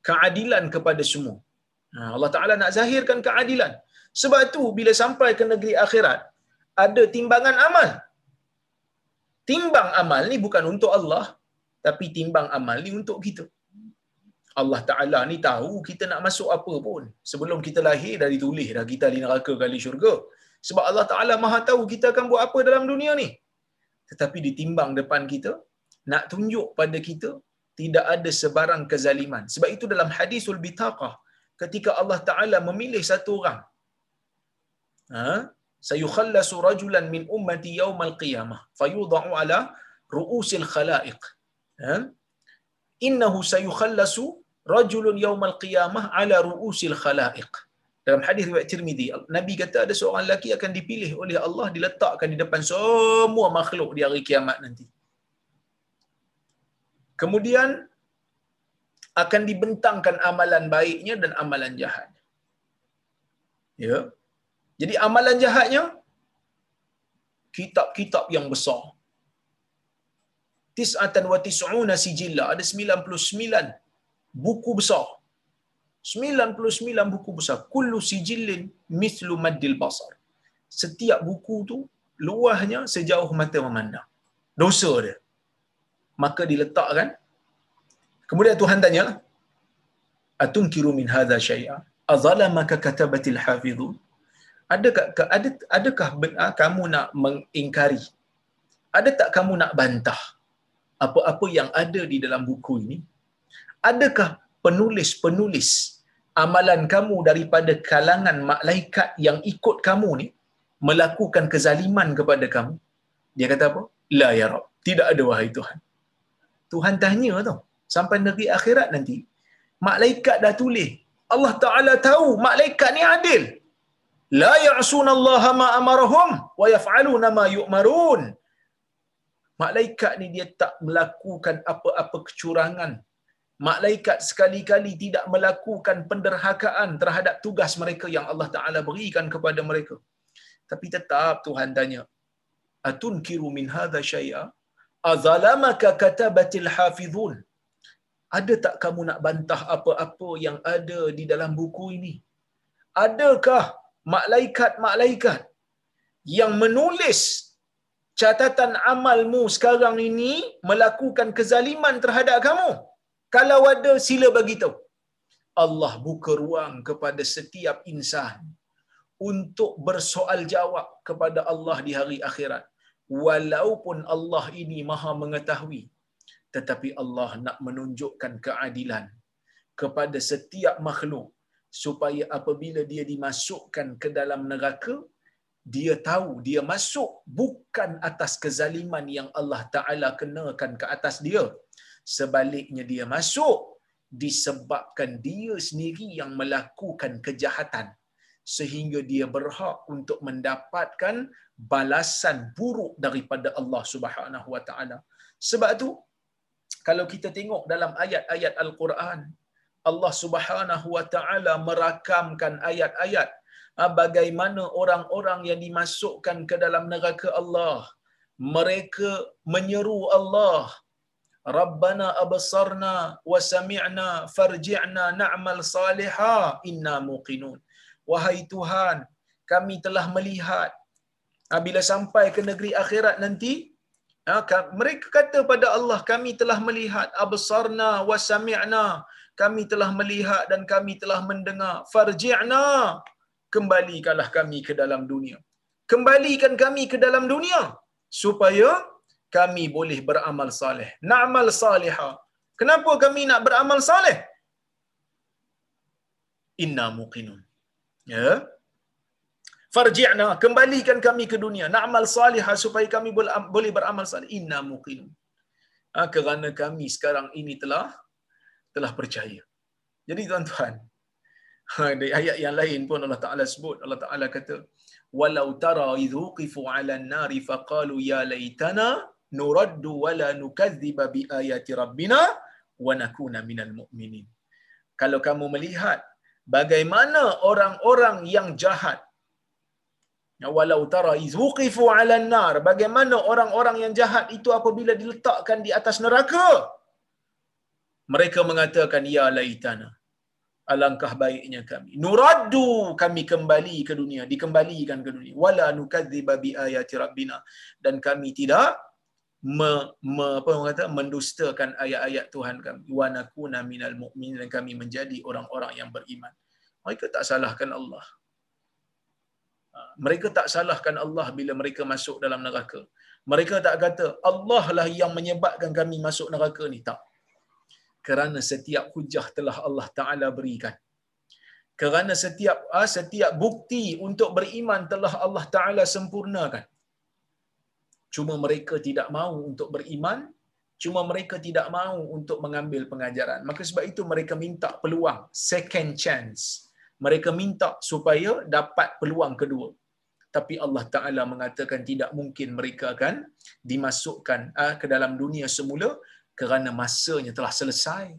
keadilan kepada semua. Ha, Allah Ta'ala nak zahirkan keadilan. Sebab itu bila sampai ke negeri akhirat, ada timbangan amal. Timbang amal ni bukan untuk Allah, tapi timbang amal ni untuk kita. Allah Ta'ala ni tahu kita nak masuk apa pun. Sebelum kita lahir dah ditulis dah kita di neraka kali syurga. Sebab Allah Ta'ala maha tahu kita akan buat apa dalam dunia ni. Tetapi ditimbang depan kita, nak tunjuk pada kita, tidak ada sebarang kezaliman. Sebab itu dalam hadisul bitaqah, ketika Allah Ta'ala memilih satu orang, ha? sayukhallasu rajulan min ummati yawmal qiyamah, fayudha'u ala ru'usil khalaiq. Ha? Innahu sayukhallasu rajulun yawmal qiyamah ala ru'usil khalaiq. Dalam hadis riwayat Tirmizi, Nabi kata ada seorang lelaki akan dipilih oleh Allah diletakkan di depan semua makhluk di hari kiamat nanti. Kemudian akan dibentangkan amalan baiknya dan amalan jahatnya. Ya. Jadi amalan jahatnya kitab-kitab yang besar. Tis'atan wa tis'una sijilla. Ada 99 buku besar. 99 buku besar. Kullu sijillin mislu maddil basar. Setiap buku tu luahnya sejauh mata memandang. Dosa dia. Maka diletakkan. Kemudian Tuhan tanya, Atunkiru min hadha syai'a? Azalamaka katabatil hafidhun? Adakah, ada, adakah benar kamu nak mengingkari? Ada tak kamu nak bantah apa-apa yang ada di dalam buku ini? Adakah penulis-penulis amalan kamu daripada kalangan malaikat yang ikut kamu ni melakukan kezaliman kepada kamu? Dia kata apa? La ya Rab. Tidak ada wahai Tuhan. Tuhan tanya tau. Sampai negeri akhirat nanti. Malaikat dah tulis. Allah Ta'ala tahu malaikat ni adil. La ya'sunallaha ma amarahum wa yaf'aluna ma yu'marun. Malaikat ni dia tak melakukan apa-apa kecurangan malaikat sekali-kali tidak melakukan penderhakaan terhadap tugas mereka yang Allah Taala berikan kepada mereka. Tapi tetap Tuhan tanya, "Atunkiru min hadha syai'a? Azalamaka katabatil hafizun?" Ada tak kamu nak bantah apa-apa yang ada di dalam buku ini? Adakah malaikat-malaikat yang menulis catatan amalmu sekarang ini melakukan kezaliman terhadap kamu? Kalau ada sila bagi tahu. Allah buka ruang kepada setiap insan untuk bersoal jawab kepada Allah di hari akhirat. Walaupun Allah ini Maha mengetahui, tetapi Allah nak menunjukkan keadilan kepada setiap makhluk supaya apabila dia dimasukkan ke dalam neraka dia tahu dia masuk bukan atas kezaliman yang Allah Taala kenakan ke atas dia. Sebaliknya dia masuk disebabkan dia sendiri yang melakukan kejahatan sehingga dia berhak untuk mendapatkan balasan buruk daripada Allah Subhanahu wa taala. Sebab tu kalau kita tengok dalam ayat-ayat Al-Quran Allah Subhanahu wa taala merakamkan ayat-ayat ah, bagaimana orang-orang yang dimasukkan ke dalam neraka Allah mereka menyeru Allah Rabbana absarna wa sami'na farji'na na'mal saliha inna muqinun. Wahai Tuhan, kami telah melihat bila sampai ke negeri akhirat nanti mereka kata pada Allah kami telah melihat absarna wa sami'na kami telah melihat dan kami telah mendengar farji'na kembalikanlah kami ke dalam dunia kembalikan kami ke dalam dunia supaya kami boleh beramal saleh. Na'mal saliha. Kenapa kami nak beramal saleh? Inna muqinun. Ya. Farji'na, kembalikan kami ke dunia. Na'mal saliha supaya kami boleh beramal saleh. Inna muqinun. Ha, kerana kami sekarang ini telah telah percaya. Jadi tuan-tuan, ha, di ayat yang lain pun Allah Ta'ala sebut, Allah Ta'ala kata, Walau tara idhu qifu ala nari faqalu ya laytana nuraddu wala nukadziba bi ayati rabbina wa nakuna minal mu'minin. Kalau kamu melihat bagaimana orang-orang yang jahat? Ya, walau tara izwuqifu 'ala nar bagaimana orang-orang yang jahat itu apabila diletakkan di atas neraka? Mereka mengatakan ya laitana alangkah baiknya kami. Nuraddu kami kembali ke dunia dikembalikan ke dunia. Wala nukadziba bi ayati rabbina. Dan kami tidak me, me, apa orang kata mendustakan ayat-ayat Tuhan kami wa nakuna minal mu'minin dan kami menjadi orang-orang yang beriman mereka tak salahkan Allah Ha, mereka tak salahkan Allah bila mereka masuk dalam neraka. Mereka tak kata Allah lah yang menyebabkan kami masuk neraka ni tak. Kerana setiap hujah telah Allah Taala berikan. Kerana setiap ah, setiap bukti untuk beriman telah Allah Taala sempurnakan. Cuma mereka tidak mahu untuk beriman, cuma mereka tidak mahu untuk mengambil pengajaran. Maka sebab itu mereka minta peluang, second chance. Mereka minta supaya dapat peluang kedua. Tapi Allah Taala mengatakan tidak mungkin mereka akan dimasukkan uh, ke dalam dunia semula kerana masanya telah selesai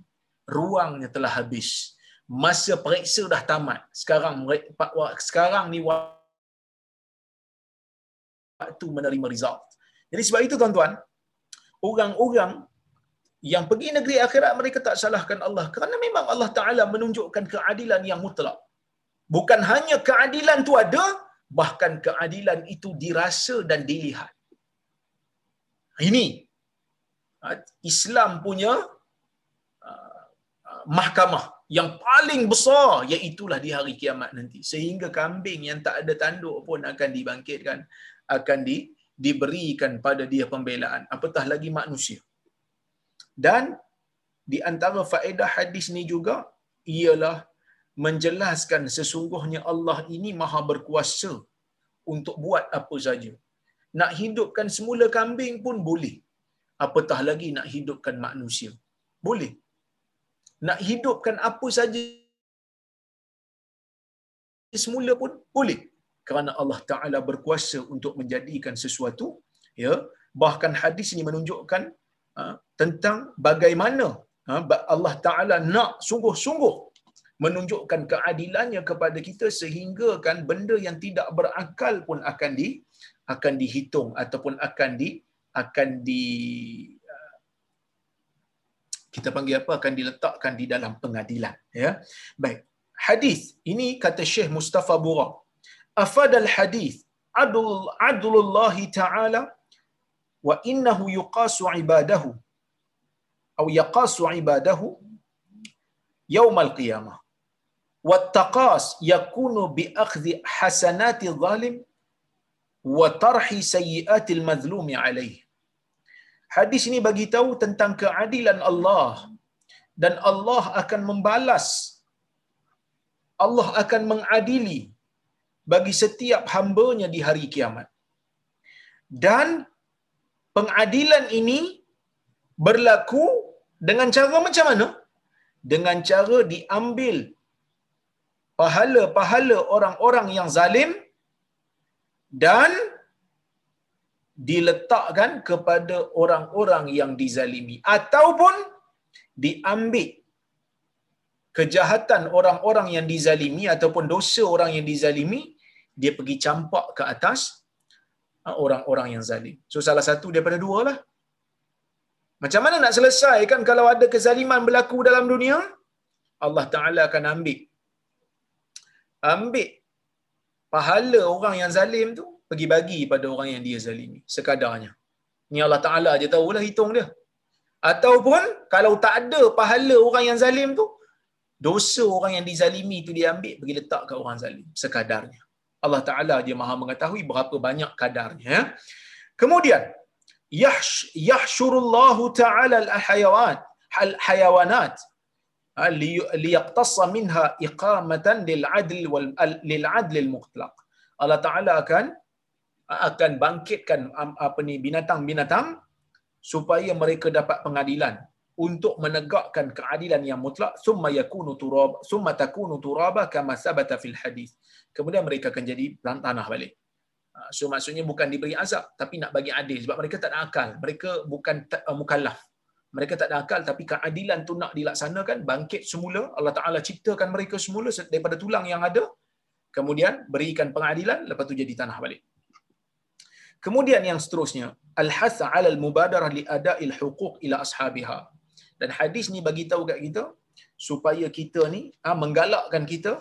ruangnya telah habis. Masa periksa dah tamat. Sekarang sekarang ni waktu menerima result jadi sebab itu tuan-tuan orang-orang yang pergi negeri akhirat mereka tak salahkan Allah kerana memang Allah Taala menunjukkan keadilan yang mutlak Bukan hanya keadilan tu ada, bahkan keadilan itu dirasa dan dilihat. Ini ha, Islam punya uh, mahkamah yang paling besar iaitulah di hari kiamat nanti. Sehingga kambing yang tak ada tanduk pun akan dibangkitkan, akan di, diberikan pada dia pembelaan. Apatah lagi manusia. Dan di antara faedah hadis ni juga ialah menjelaskan sesungguhnya Allah ini maha berkuasa untuk buat apa saja. Nak hidupkan semula kambing pun boleh. Apatah lagi nak hidupkan manusia. Boleh. Nak hidupkan apa saja semula pun boleh. Kerana Allah Ta'ala berkuasa untuk menjadikan sesuatu. ya Bahkan hadis ini menunjukkan uh, tentang bagaimana uh, Allah Ta'ala nak sungguh-sungguh menunjukkan keadilannya kepada kita sehingga kan benda yang tidak berakal pun akan di akan dihitung ataupun akan di akan di uh, kita panggil apa? Akan diletakkan di dalam pengadilan ya. Baik. Hadis ini kata Syekh Mustafa Bura afad al hadis adul adulullah taala wa innahu yuqasu ibadahu atau yaqasu ibadahu يوم القيامه wattaqas yakunu bi akhdhi hasanati zalim wa tarhi sayyiatil mazlumi alaih. Hadis ini bagi tahu tentang keadilan Allah dan Allah akan membalas Allah akan mengadili bagi setiap hambanya di hari kiamat. Dan pengadilan ini berlaku dengan cara macam mana? Dengan cara diambil pahala-pahala orang-orang yang zalim dan diletakkan kepada orang-orang yang dizalimi ataupun diambil kejahatan orang-orang yang dizalimi ataupun dosa orang yang dizalimi dia pergi campak ke atas ha, orang-orang yang zalim. So salah satu daripada dua lah. Macam mana nak selesaikan kalau ada kezaliman berlaku dalam dunia? Allah Ta'ala akan ambil ambil pahala orang yang zalim tu pergi bagi pada orang yang dia zalimi sekadarnya. Ni Allah Taala aje tahulah hitung dia. Ataupun kalau tak ada pahala orang yang zalim tu dosa orang yang dizalimi tu dia ambil pergi letak ke orang zalim sekadarnya. Allah Taala dia Maha mengetahui berapa banyak kadarnya. Ya. Kemudian yahsyurullahu taala al-hayawan al-hayawanat Ha, liyaqtassa minha iqamatan lil adl wal lil adl al mutlaq Allah taala akan akan bangkitkan apa ni binatang-binatang supaya mereka dapat pengadilan untuk menegakkan keadilan yang mutlak summa yakunu turab summa takunu turaba kama sabata fil hadis. Kemudian mereka akan jadi tanah balik. Ha, so maksudnya bukan diberi azab tapi nak bagi adil. Sebab mereka tak ada akal. Mereka bukan uh, mukallaf. Mereka tak ada akal tapi keadilan tu nak dilaksanakan bangkit semula. Allah Taala ciptakan mereka semula daripada tulang yang ada. Kemudian berikan pengadilan lepas tu jadi tanah balik. Kemudian yang seterusnya al-hath 'ala al-mubadarah li ada'il huquq ila ashabiha dan hadis ni bagi tahu kat kita supaya kita ni ha, menggalakkan kita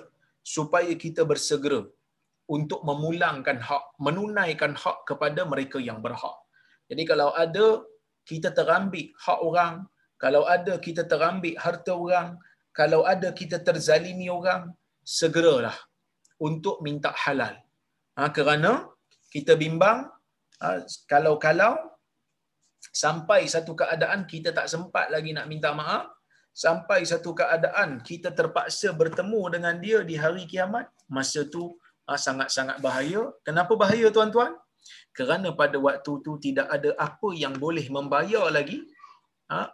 supaya kita bersegera untuk memulangkan hak menunaikan hak kepada mereka yang berhak Jadi kalau ada kita terambil hak orang, kalau ada kita terambil harta orang, kalau ada kita terzalimi orang, segeralah untuk minta halal. Ha, kerana kita bimbang ha, kalau-kalau sampai satu keadaan kita tak sempat lagi nak minta maaf, sampai satu keadaan kita terpaksa bertemu dengan dia di hari kiamat, masa tu ha, sangat-sangat bahaya. Kenapa bahaya tuan-tuan? Kerana pada waktu tu tidak ada apa yang boleh membayar lagi ha,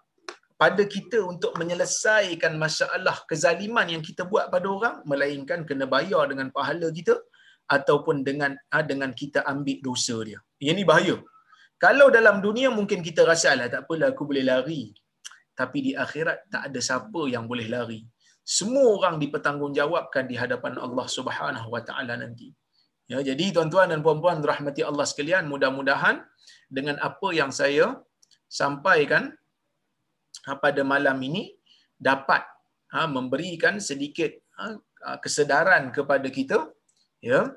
pada kita untuk menyelesaikan masalah kezaliman yang kita buat pada orang melainkan kena bayar dengan pahala kita ataupun dengan ha, dengan kita ambil dosa dia. Ini bahaya. Kalau dalam dunia mungkin kita rasa lah tak apalah aku boleh lari. Tapi di akhirat tak ada siapa yang boleh lari. Semua orang dipertanggungjawabkan di hadapan Allah Subhanahu Wa Taala nanti. Ya, jadi tuan-tuan dan puan-puan rahmati Allah sekalian, mudah-mudahan dengan apa yang saya sampaikan ha, pada malam ini dapat ha, memberikan sedikit ha, kesedaran kepada kita ya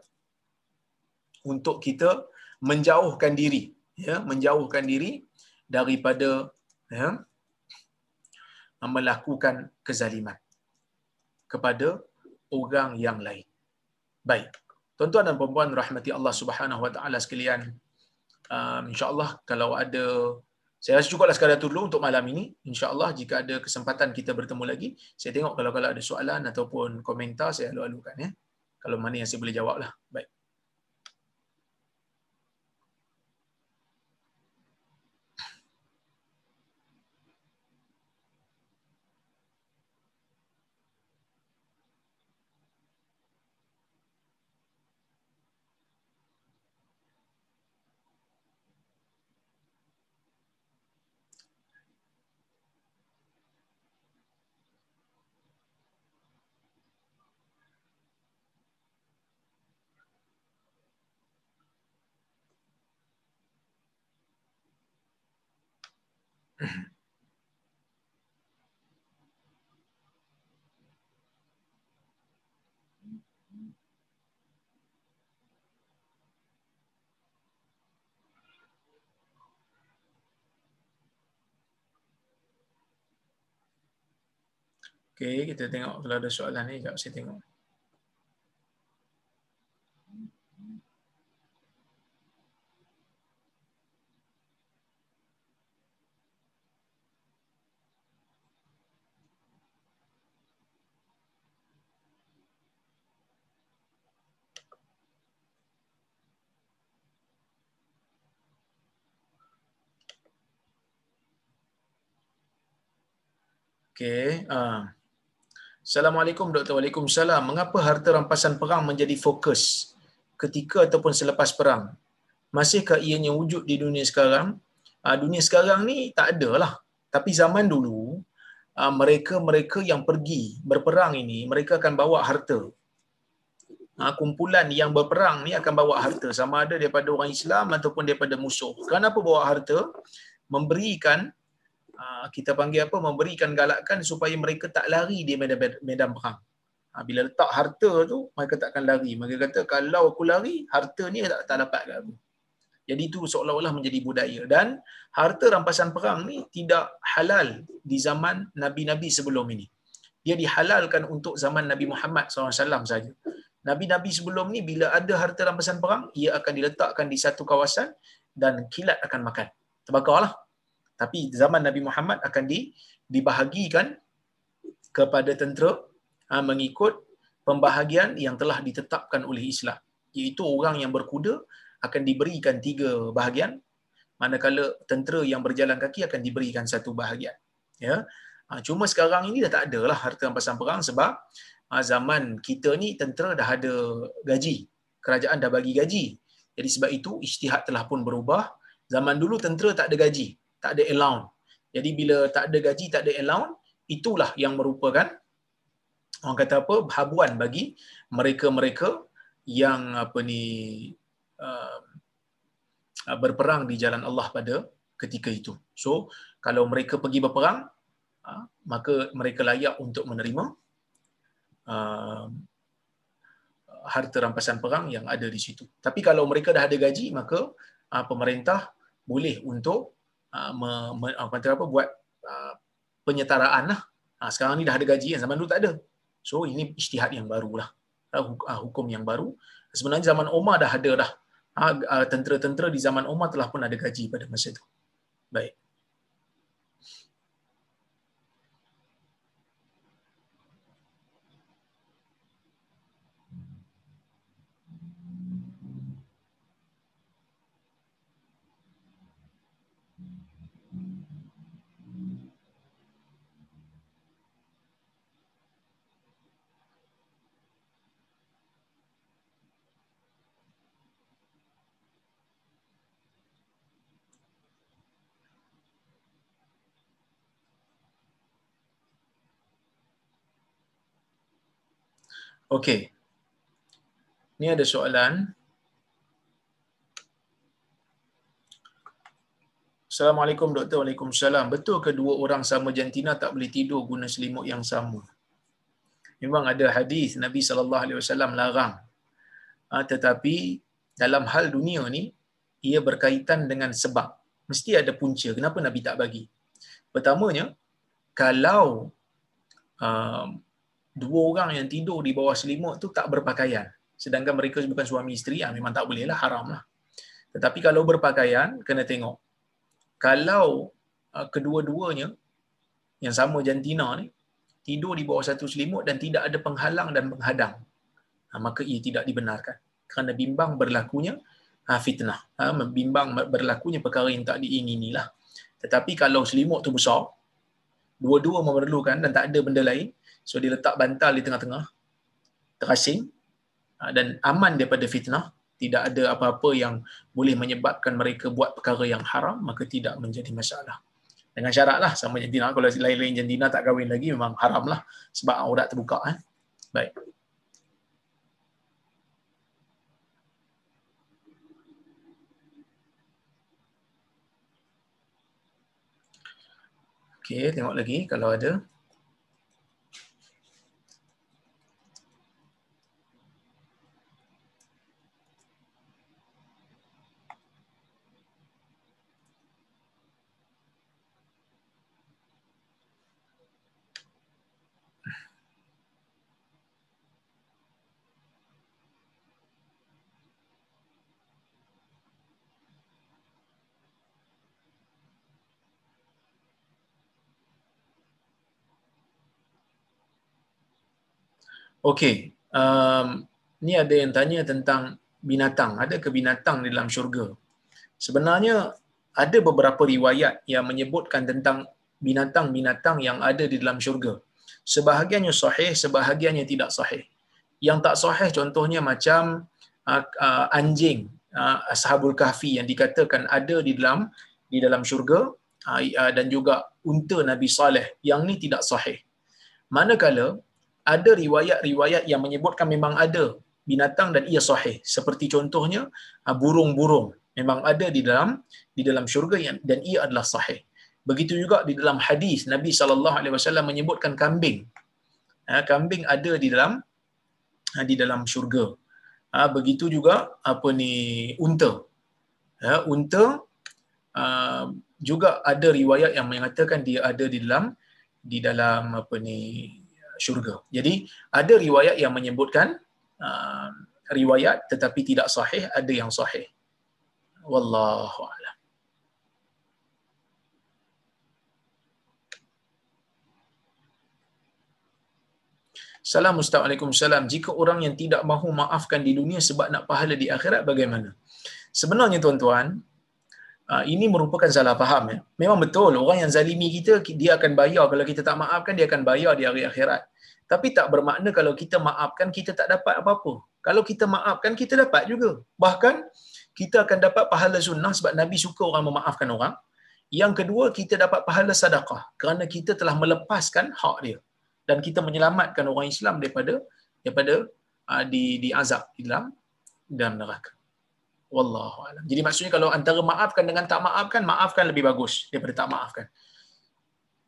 untuk kita menjauhkan diri ya menjauhkan diri daripada ya melakukan kezaliman kepada orang yang lain. Baik. Tuan-tuan dan puan-puan rahmati Allah Subhanahu Wa Taala sekalian. Um, insya-Allah kalau ada saya rasa cukuplah sekadar itu dulu untuk malam ini. InsyaAllah jika ada kesempatan kita bertemu lagi, saya tengok kalau kalau ada soalan ataupun komentar, saya alu-alukan. Ya. Kalau mana yang saya boleh jawab lah. Baik. Okey, kita tengok kalau ada soalan ni, jap saya tengok. Okey. Uh. Assalamualaikum Dr. Waalaikumsalam. Mengapa harta rampasan perang menjadi fokus ketika ataupun selepas perang? Masihkah ianya wujud di dunia sekarang? Uh, dunia sekarang ni tak ada lah. Tapi zaman dulu, uh, mereka-mereka yang pergi berperang ini, mereka akan bawa harta. Uh, kumpulan yang berperang ni akan bawa harta. Sama ada daripada orang Islam ataupun daripada musuh. Kenapa bawa harta? Memberikan kita panggil apa memberikan galakan supaya mereka tak lari di medan medan perang. Ah, bila letak harta tu mereka takkan lari. Mereka kata kalau aku lari harta ni tak, tak dapat kat aku. Jadi itu seolah-olah menjadi budaya dan harta rampasan perang ni tidak halal di zaman nabi-nabi sebelum ini. Dia dihalalkan untuk zaman Nabi Muhammad SAW saja. Nabi-nabi sebelum ni bila ada harta rampasan perang, ia akan diletakkan di satu kawasan dan kilat akan makan. Terbakarlah. Tapi zaman Nabi Muhammad akan di, dibahagikan kepada tentera ha, mengikut pembahagian yang telah ditetapkan oleh Islam. Iaitu orang yang berkuda akan diberikan tiga bahagian, manakala tentera yang berjalan kaki akan diberikan satu bahagian. Ya. Ha, cuma sekarang ini dah tak ada lah harta rampasan perang sebab ha, zaman kita ni tentera dah ada gaji. Kerajaan dah bagi gaji. Jadi sebab itu ijtihad telah pun berubah. Zaman dulu tentera tak ada gaji tak ada allowance. Jadi bila tak ada gaji, tak ada allowance, itulah yang merupakan orang kata apa habuan bagi mereka-mereka yang apa ni uh, berperang di jalan Allah pada ketika itu. So kalau mereka pergi berperang, uh, maka mereka layak untuk menerima uh, harta rampasan perang yang ada di situ. Tapi kalau mereka dah ada gaji, maka uh, pemerintah boleh untuk uh, me, me, kata apa buat uh, penyetaraan lah. Ha, sekarang ni dah ada gaji yang zaman dulu tak ada. So ini ijtihad yang barulah. Uh, hukum yang baru. Sebenarnya zaman Umar dah ada dah. Ha, tentera-tentera di zaman Umar telah pun ada gaji pada masa itu. Baik. Okey. Ni ada soalan. Assalamualaikum doktor. Waalaikumsalam. Betul ke dua orang sama jantina tak boleh tidur guna selimut yang sama? Memang ada hadis Nabi sallallahu alaihi wasallam larang. Ha, tetapi dalam hal dunia ni ia berkaitan dengan sebab. Mesti ada punca kenapa Nabi tak bagi. Pertamanya kalau um, dua orang yang tidur di bawah selimut tu tak berpakaian. Sedangkan mereka bukan suami isteri, ya, memang tak boleh lah, haram lah. Tetapi kalau berpakaian, kena tengok. Kalau uh, kedua-duanya, yang sama jantina ni, tidur di bawah satu selimut dan tidak ada penghalang dan penghadang, ha, maka ia tidak dibenarkan. Kerana bimbang berlakunya ha, fitnah. Ha, bimbang berlakunya perkara yang tak diinginilah. Tetapi kalau selimut tu besar, dua-dua memerlukan dan tak ada benda lain, So dia letak bantal di tengah-tengah, terasing ha, dan aman daripada fitnah. Tidak ada apa-apa yang boleh menyebabkan mereka buat perkara yang haram, maka tidak menjadi masalah. Dengan syarat lah sama jantina. Kalau lain-lain jantina tak kahwin lagi, memang haram lah. Sebab aurat terbuka. Eh? Baik. Okay, tengok lagi kalau ada. Okey, um, ni ada yang tanya tentang binatang. Ada ke binatang di dalam syurga? Sebenarnya ada beberapa riwayat yang menyebutkan tentang binatang-binatang yang ada di dalam syurga. Sebahagiannya sahih, sebahagiannya tidak sahih. Yang tak sahih contohnya macam uh, uh, anjing uh, Ashabul Kahfi yang dikatakan ada di dalam di dalam syurga uh, uh, dan juga unta Nabi Saleh yang ni tidak sahih. Manakala ada riwayat-riwayat yang menyebutkan memang ada binatang dan ia sahih. Seperti contohnya ah, burung-burung memang ada di dalam di dalam syurga dan ia adalah sahih. Begitu juga di dalam hadis Nabi sallallahu alaihi wasallam menyebutkan kambing. Ha, kambing ada di dalam ha, di dalam syurga. Begitu juga apa ni unta. Unta juga ada riwayat yang mengatakan dia ada di dalam di dalam apa ni syurga. Jadi ada riwayat yang menyebutkan uh, riwayat tetapi tidak sahih, ada yang sahih. Wallahu a'lam. Assalamualaikum salam. Jika orang yang tidak mahu maafkan di dunia sebab nak pahala di akhirat bagaimana? Sebenarnya tuan-tuan, uh, ini merupakan salah faham ya. Memang betul orang yang zalimi kita dia akan bayar kalau kita tak maafkan dia akan bayar di hari akhirat. Tapi tak bermakna kalau kita maafkan kita tak dapat apa-apa. Kalau kita maafkan kita dapat juga. Bahkan kita akan dapat pahala sunnah sebab Nabi suka orang memaafkan orang. Yang kedua kita dapat pahala sedekah kerana kita telah melepaskan hak dia dan kita menyelamatkan orang Islam daripada daripada uh, di di azab di dalam dalam neraka. Wallahu alam. Jadi maksudnya kalau antara maafkan dengan tak maafkan, maafkan lebih bagus daripada tak maafkan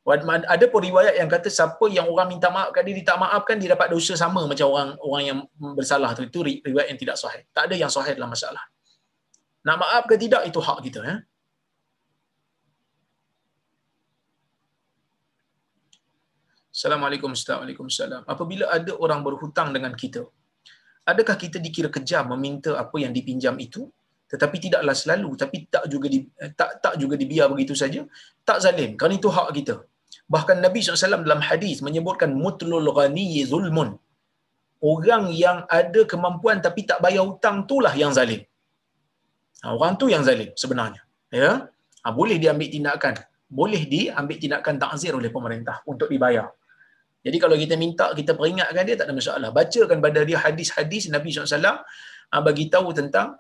ada pun riwayat yang kata siapa yang orang minta maaf kat dia tak maafkan dia dapat dosa sama macam orang orang yang bersalah tu itu riwayat yang tidak sahih tak ada yang sahih dalam masalah nak maaf ke tidak itu hak kita ya eh? Assalamualaikum Ustaz. Waalaikumsalam. Apabila ada orang berhutang dengan kita, adakah kita dikira kejam meminta apa yang dipinjam itu? Tetapi tidaklah selalu, tapi tak juga di, eh, tak tak juga dibiar begitu saja. Tak zalim, kerana itu hak kita. Bahkan Nabi SAW dalam hadis menyebutkan mutlul ghani zulmun. Orang yang ada kemampuan tapi tak bayar hutang itulah yang zalim. Ha, orang tu yang zalim sebenarnya. Ya, ha, boleh diambil tindakan, boleh diambil tindakan takzir oleh pemerintah untuk dibayar. Jadi kalau kita minta, kita peringatkan dia, tak ada masalah. Bacakan pada dia hadis-hadis Nabi SAW ha, bagi tahu tentang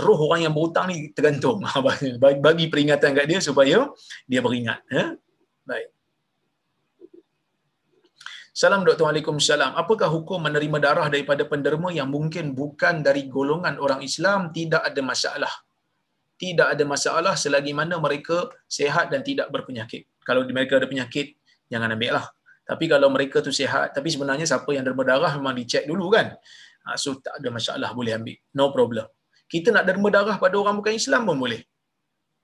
roh orang yang berhutang ni tergantung. bagi peringatan kat dia supaya dia beringat. Ya? Baik. Salam Dr. Waalaikumsalam. Apakah hukum menerima darah daripada penderma yang mungkin bukan dari golongan orang Islam? Tidak ada masalah. Tidak ada masalah selagi mana mereka sehat dan tidak berpenyakit. Kalau mereka ada penyakit, jangan ambil lah. Tapi kalau mereka tu sehat, tapi sebenarnya siapa yang derma darah memang dicek dulu kan. Ha, so tak ada masalah boleh ambil. No problem. Kita nak derma darah pada orang bukan Islam pun boleh.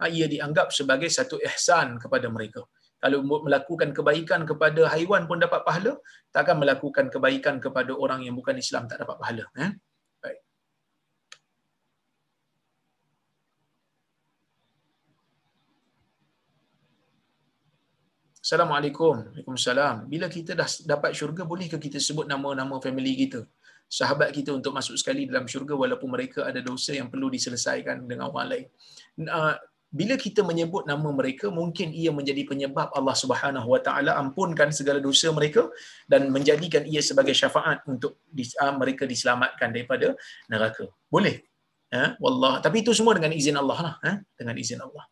Ha, ia dianggap sebagai satu ihsan kepada mereka kalau melakukan kebaikan kepada haiwan pun dapat pahala, takkan melakukan kebaikan kepada orang yang bukan Islam tak dapat pahala. Eh? Baik. Assalamualaikum. Waalaikumsalam. Bila kita dah dapat syurga, bolehkah kita sebut nama-nama family kita? Sahabat kita untuk masuk sekali dalam syurga walaupun mereka ada dosa yang perlu diselesaikan dengan orang lain bila kita menyebut nama mereka mungkin ia menjadi penyebab Allah Subhanahu Wa Taala ampunkan segala dosa mereka dan menjadikan ia sebagai syafaat untuk ah, mereka diselamatkan daripada neraka. Boleh. Ha? Wallah. Tapi itu semua dengan izin Allah lah. Ha? Dengan izin Allah.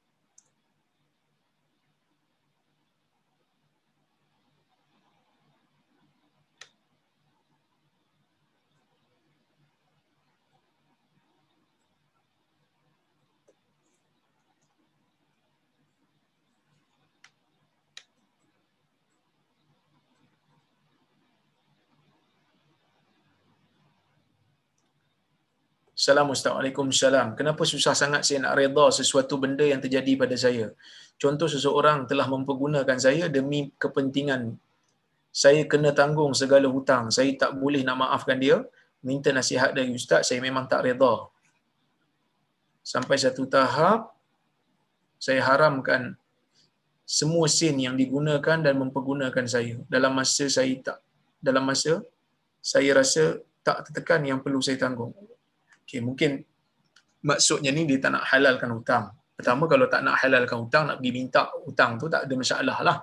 Assalamualaikum salam. Kenapa susah sangat saya nak reda sesuatu benda yang terjadi pada saya? Contoh seseorang telah mempergunakan saya demi kepentingan saya kena tanggung segala hutang. Saya tak boleh nak maafkan dia. Minta nasihat dari ustaz, saya memang tak reda. Sampai satu tahap saya haramkan semua sen yang digunakan dan mempergunakan saya dalam masa saya tak dalam masa saya rasa tak tertekan yang perlu saya tanggung. Okay, mungkin maksudnya ni dia tak nak halalkan hutang. Pertama kalau tak nak halalkan hutang, nak pergi minta hutang tu tak ada masalah lah.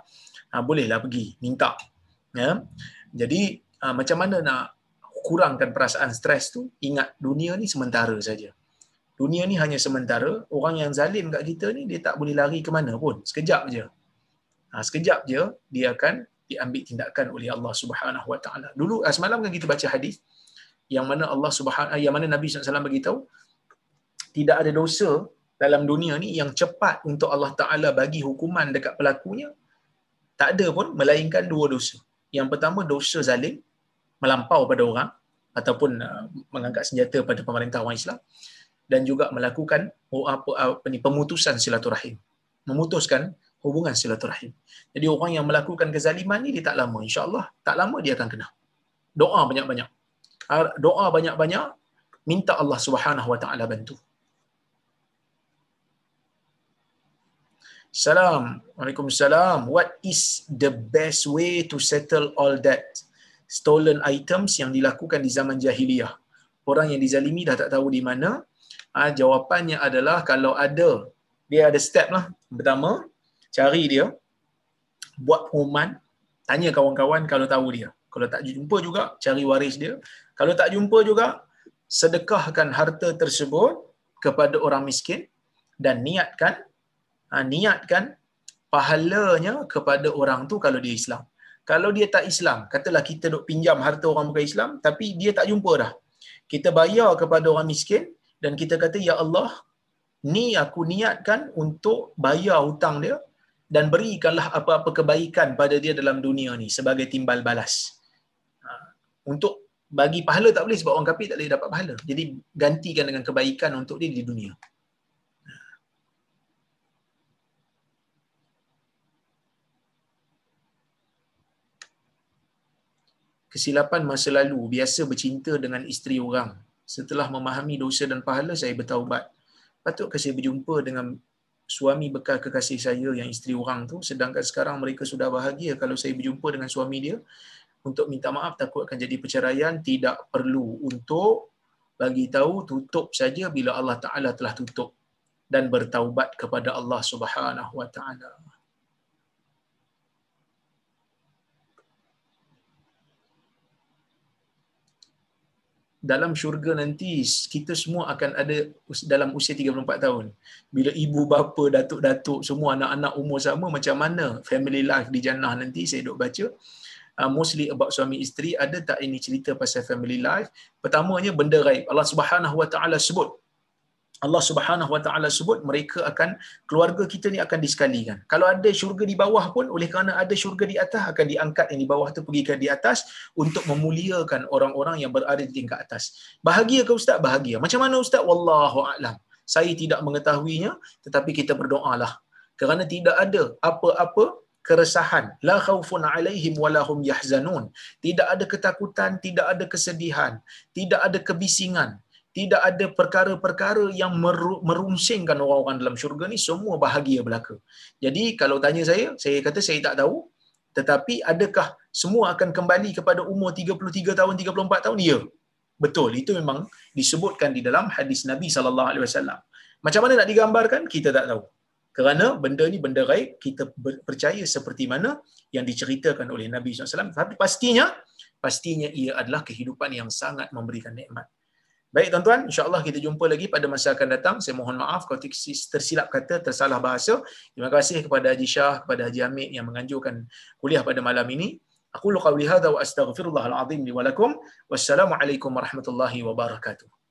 Ha, bolehlah pergi minta. Ya. Jadi ha, macam mana nak kurangkan perasaan stres tu? Ingat dunia ni sementara saja. Dunia ni hanya sementara. Orang yang zalim kat kita ni dia tak boleh lari ke mana pun. Sekejap je. Ha, sekejap je dia akan diambil tindakan oleh Allah Subhanahu Wa Taala. Dulu semalam kan kita baca hadis yang mana Allah Subhanahu yang mana Nabi SAW bagi tahu tidak ada dosa dalam dunia ni yang cepat untuk Allah Taala bagi hukuman dekat pelakunya tak ada pun melainkan dua dosa. Yang pertama dosa zalim melampau pada orang ataupun uh, mengangkat senjata pada pemerintah orang Islam dan juga melakukan oh, apa, apa ni pemutusan silaturahim. Memutuskan hubungan silaturahim. Jadi orang yang melakukan kezaliman ni dia tak lama insya-Allah tak lama dia akan kena. Doa banyak-banyak doa banyak-banyak minta Allah Subhanahu wa taala bantu Salam. Waalaikumsalam. What is the best way to settle all that stolen items yang dilakukan di zaman jahiliyah? Orang yang dizalimi dah tak tahu di mana. Ha, jawapannya adalah kalau ada, dia ada step lah. Pertama, cari dia. Buat pengumuman. Tanya kawan-kawan kalau tahu dia. Kalau tak jumpa juga, cari waris dia. Kalau tak jumpa juga, sedekahkan harta tersebut kepada orang miskin dan niatkan ha, niatkan pahalanya kepada orang tu kalau dia Islam. Kalau dia tak Islam, katalah kita duk pinjam harta orang bukan Islam tapi dia tak jumpa dah. Kita bayar kepada orang miskin dan kita kata ya Allah, ni aku niatkan untuk bayar hutang dia dan berikanlah apa-apa kebaikan pada dia dalam dunia ni sebagai timbal balas. Untuk bagi pahala tak boleh sebab orang kafir tak boleh dapat pahala. Jadi gantikan dengan kebaikan untuk dia di dunia. kesilapan masa lalu biasa bercinta dengan isteri orang. Setelah memahami dosa dan pahala saya bertaubat. Patutkah saya berjumpa dengan suami bekal kekasih saya yang isteri orang tu sedangkan sekarang mereka sudah bahagia kalau saya berjumpa dengan suami dia untuk minta maaf takut akan jadi perceraian tidak perlu untuk bagi tahu tutup saja bila Allah Taala telah tutup dan bertaubat kepada Allah Subhanahu wa taala. dalam syurga nanti kita semua akan ada dalam usia 34 tahun. Bila ibu bapa, datuk-datuk semua anak-anak umur sama macam mana family life di jannah nanti saya duk baca. Uh, mostly about suami isteri ada tak ini cerita pasal family life? Pertamanya benda raib. Allah Subhanahu Wa Taala sebut Allah Subhanahu Wa Taala sebut mereka akan keluarga kita ni akan disekalikan. Kalau ada syurga di bawah pun oleh kerana ada syurga di atas akan diangkat yang di bawah tu pergi ke di atas untuk memuliakan orang-orang yang berada di tingkat atas. Bahagia ke ustaz? Bahagia. Macam mana ustaz? Wallahu a'lam. Saya tidak mengetahuinya tetapi kita berdoalah. Kerana tidak ada apa-apa keresahan la khaufun alaihim wala hum yahzanun tidak ada ketakutan tidak ada kesedihan tidak ada kebisingan tidak ada perkara-perkara yang merungsingkan orang-orang dalam syurga ni semua bahagia belaka. Jadi kalau tanya saya, saya kata saya tak tahu. Tetapi adakah semua akan kembali kepada umur 33 tahun, 34 tahun? Ya. Betul, itu memang disebutkan di dalam hadis Nabi sallallahu alaihi wasallam. Macam mana nak digambarkan? Kita tak tahu. Kerana benda ni benda gaib, kita percaya seperti mana yang diceritakan oleh Nabi SAW. Tapi pastinya, pastinya ia adalah kehidupan yang sangat memberikan nikmat. Baik tuan-tuan, insya-Allah kita jumpa lagi pada masa akan datang. Saya mohon maaf kalau tersilap kata, tersalah bahasa. Terima kasih kepada Haji Shah, kepada Haji Hamid yang menganjurkan kuliah pada malam ini. Aku lu qawli hadza wa astaghfirullahal azim li wa lakum. Wassalamualaikum warahmatullahi wabarakatuh.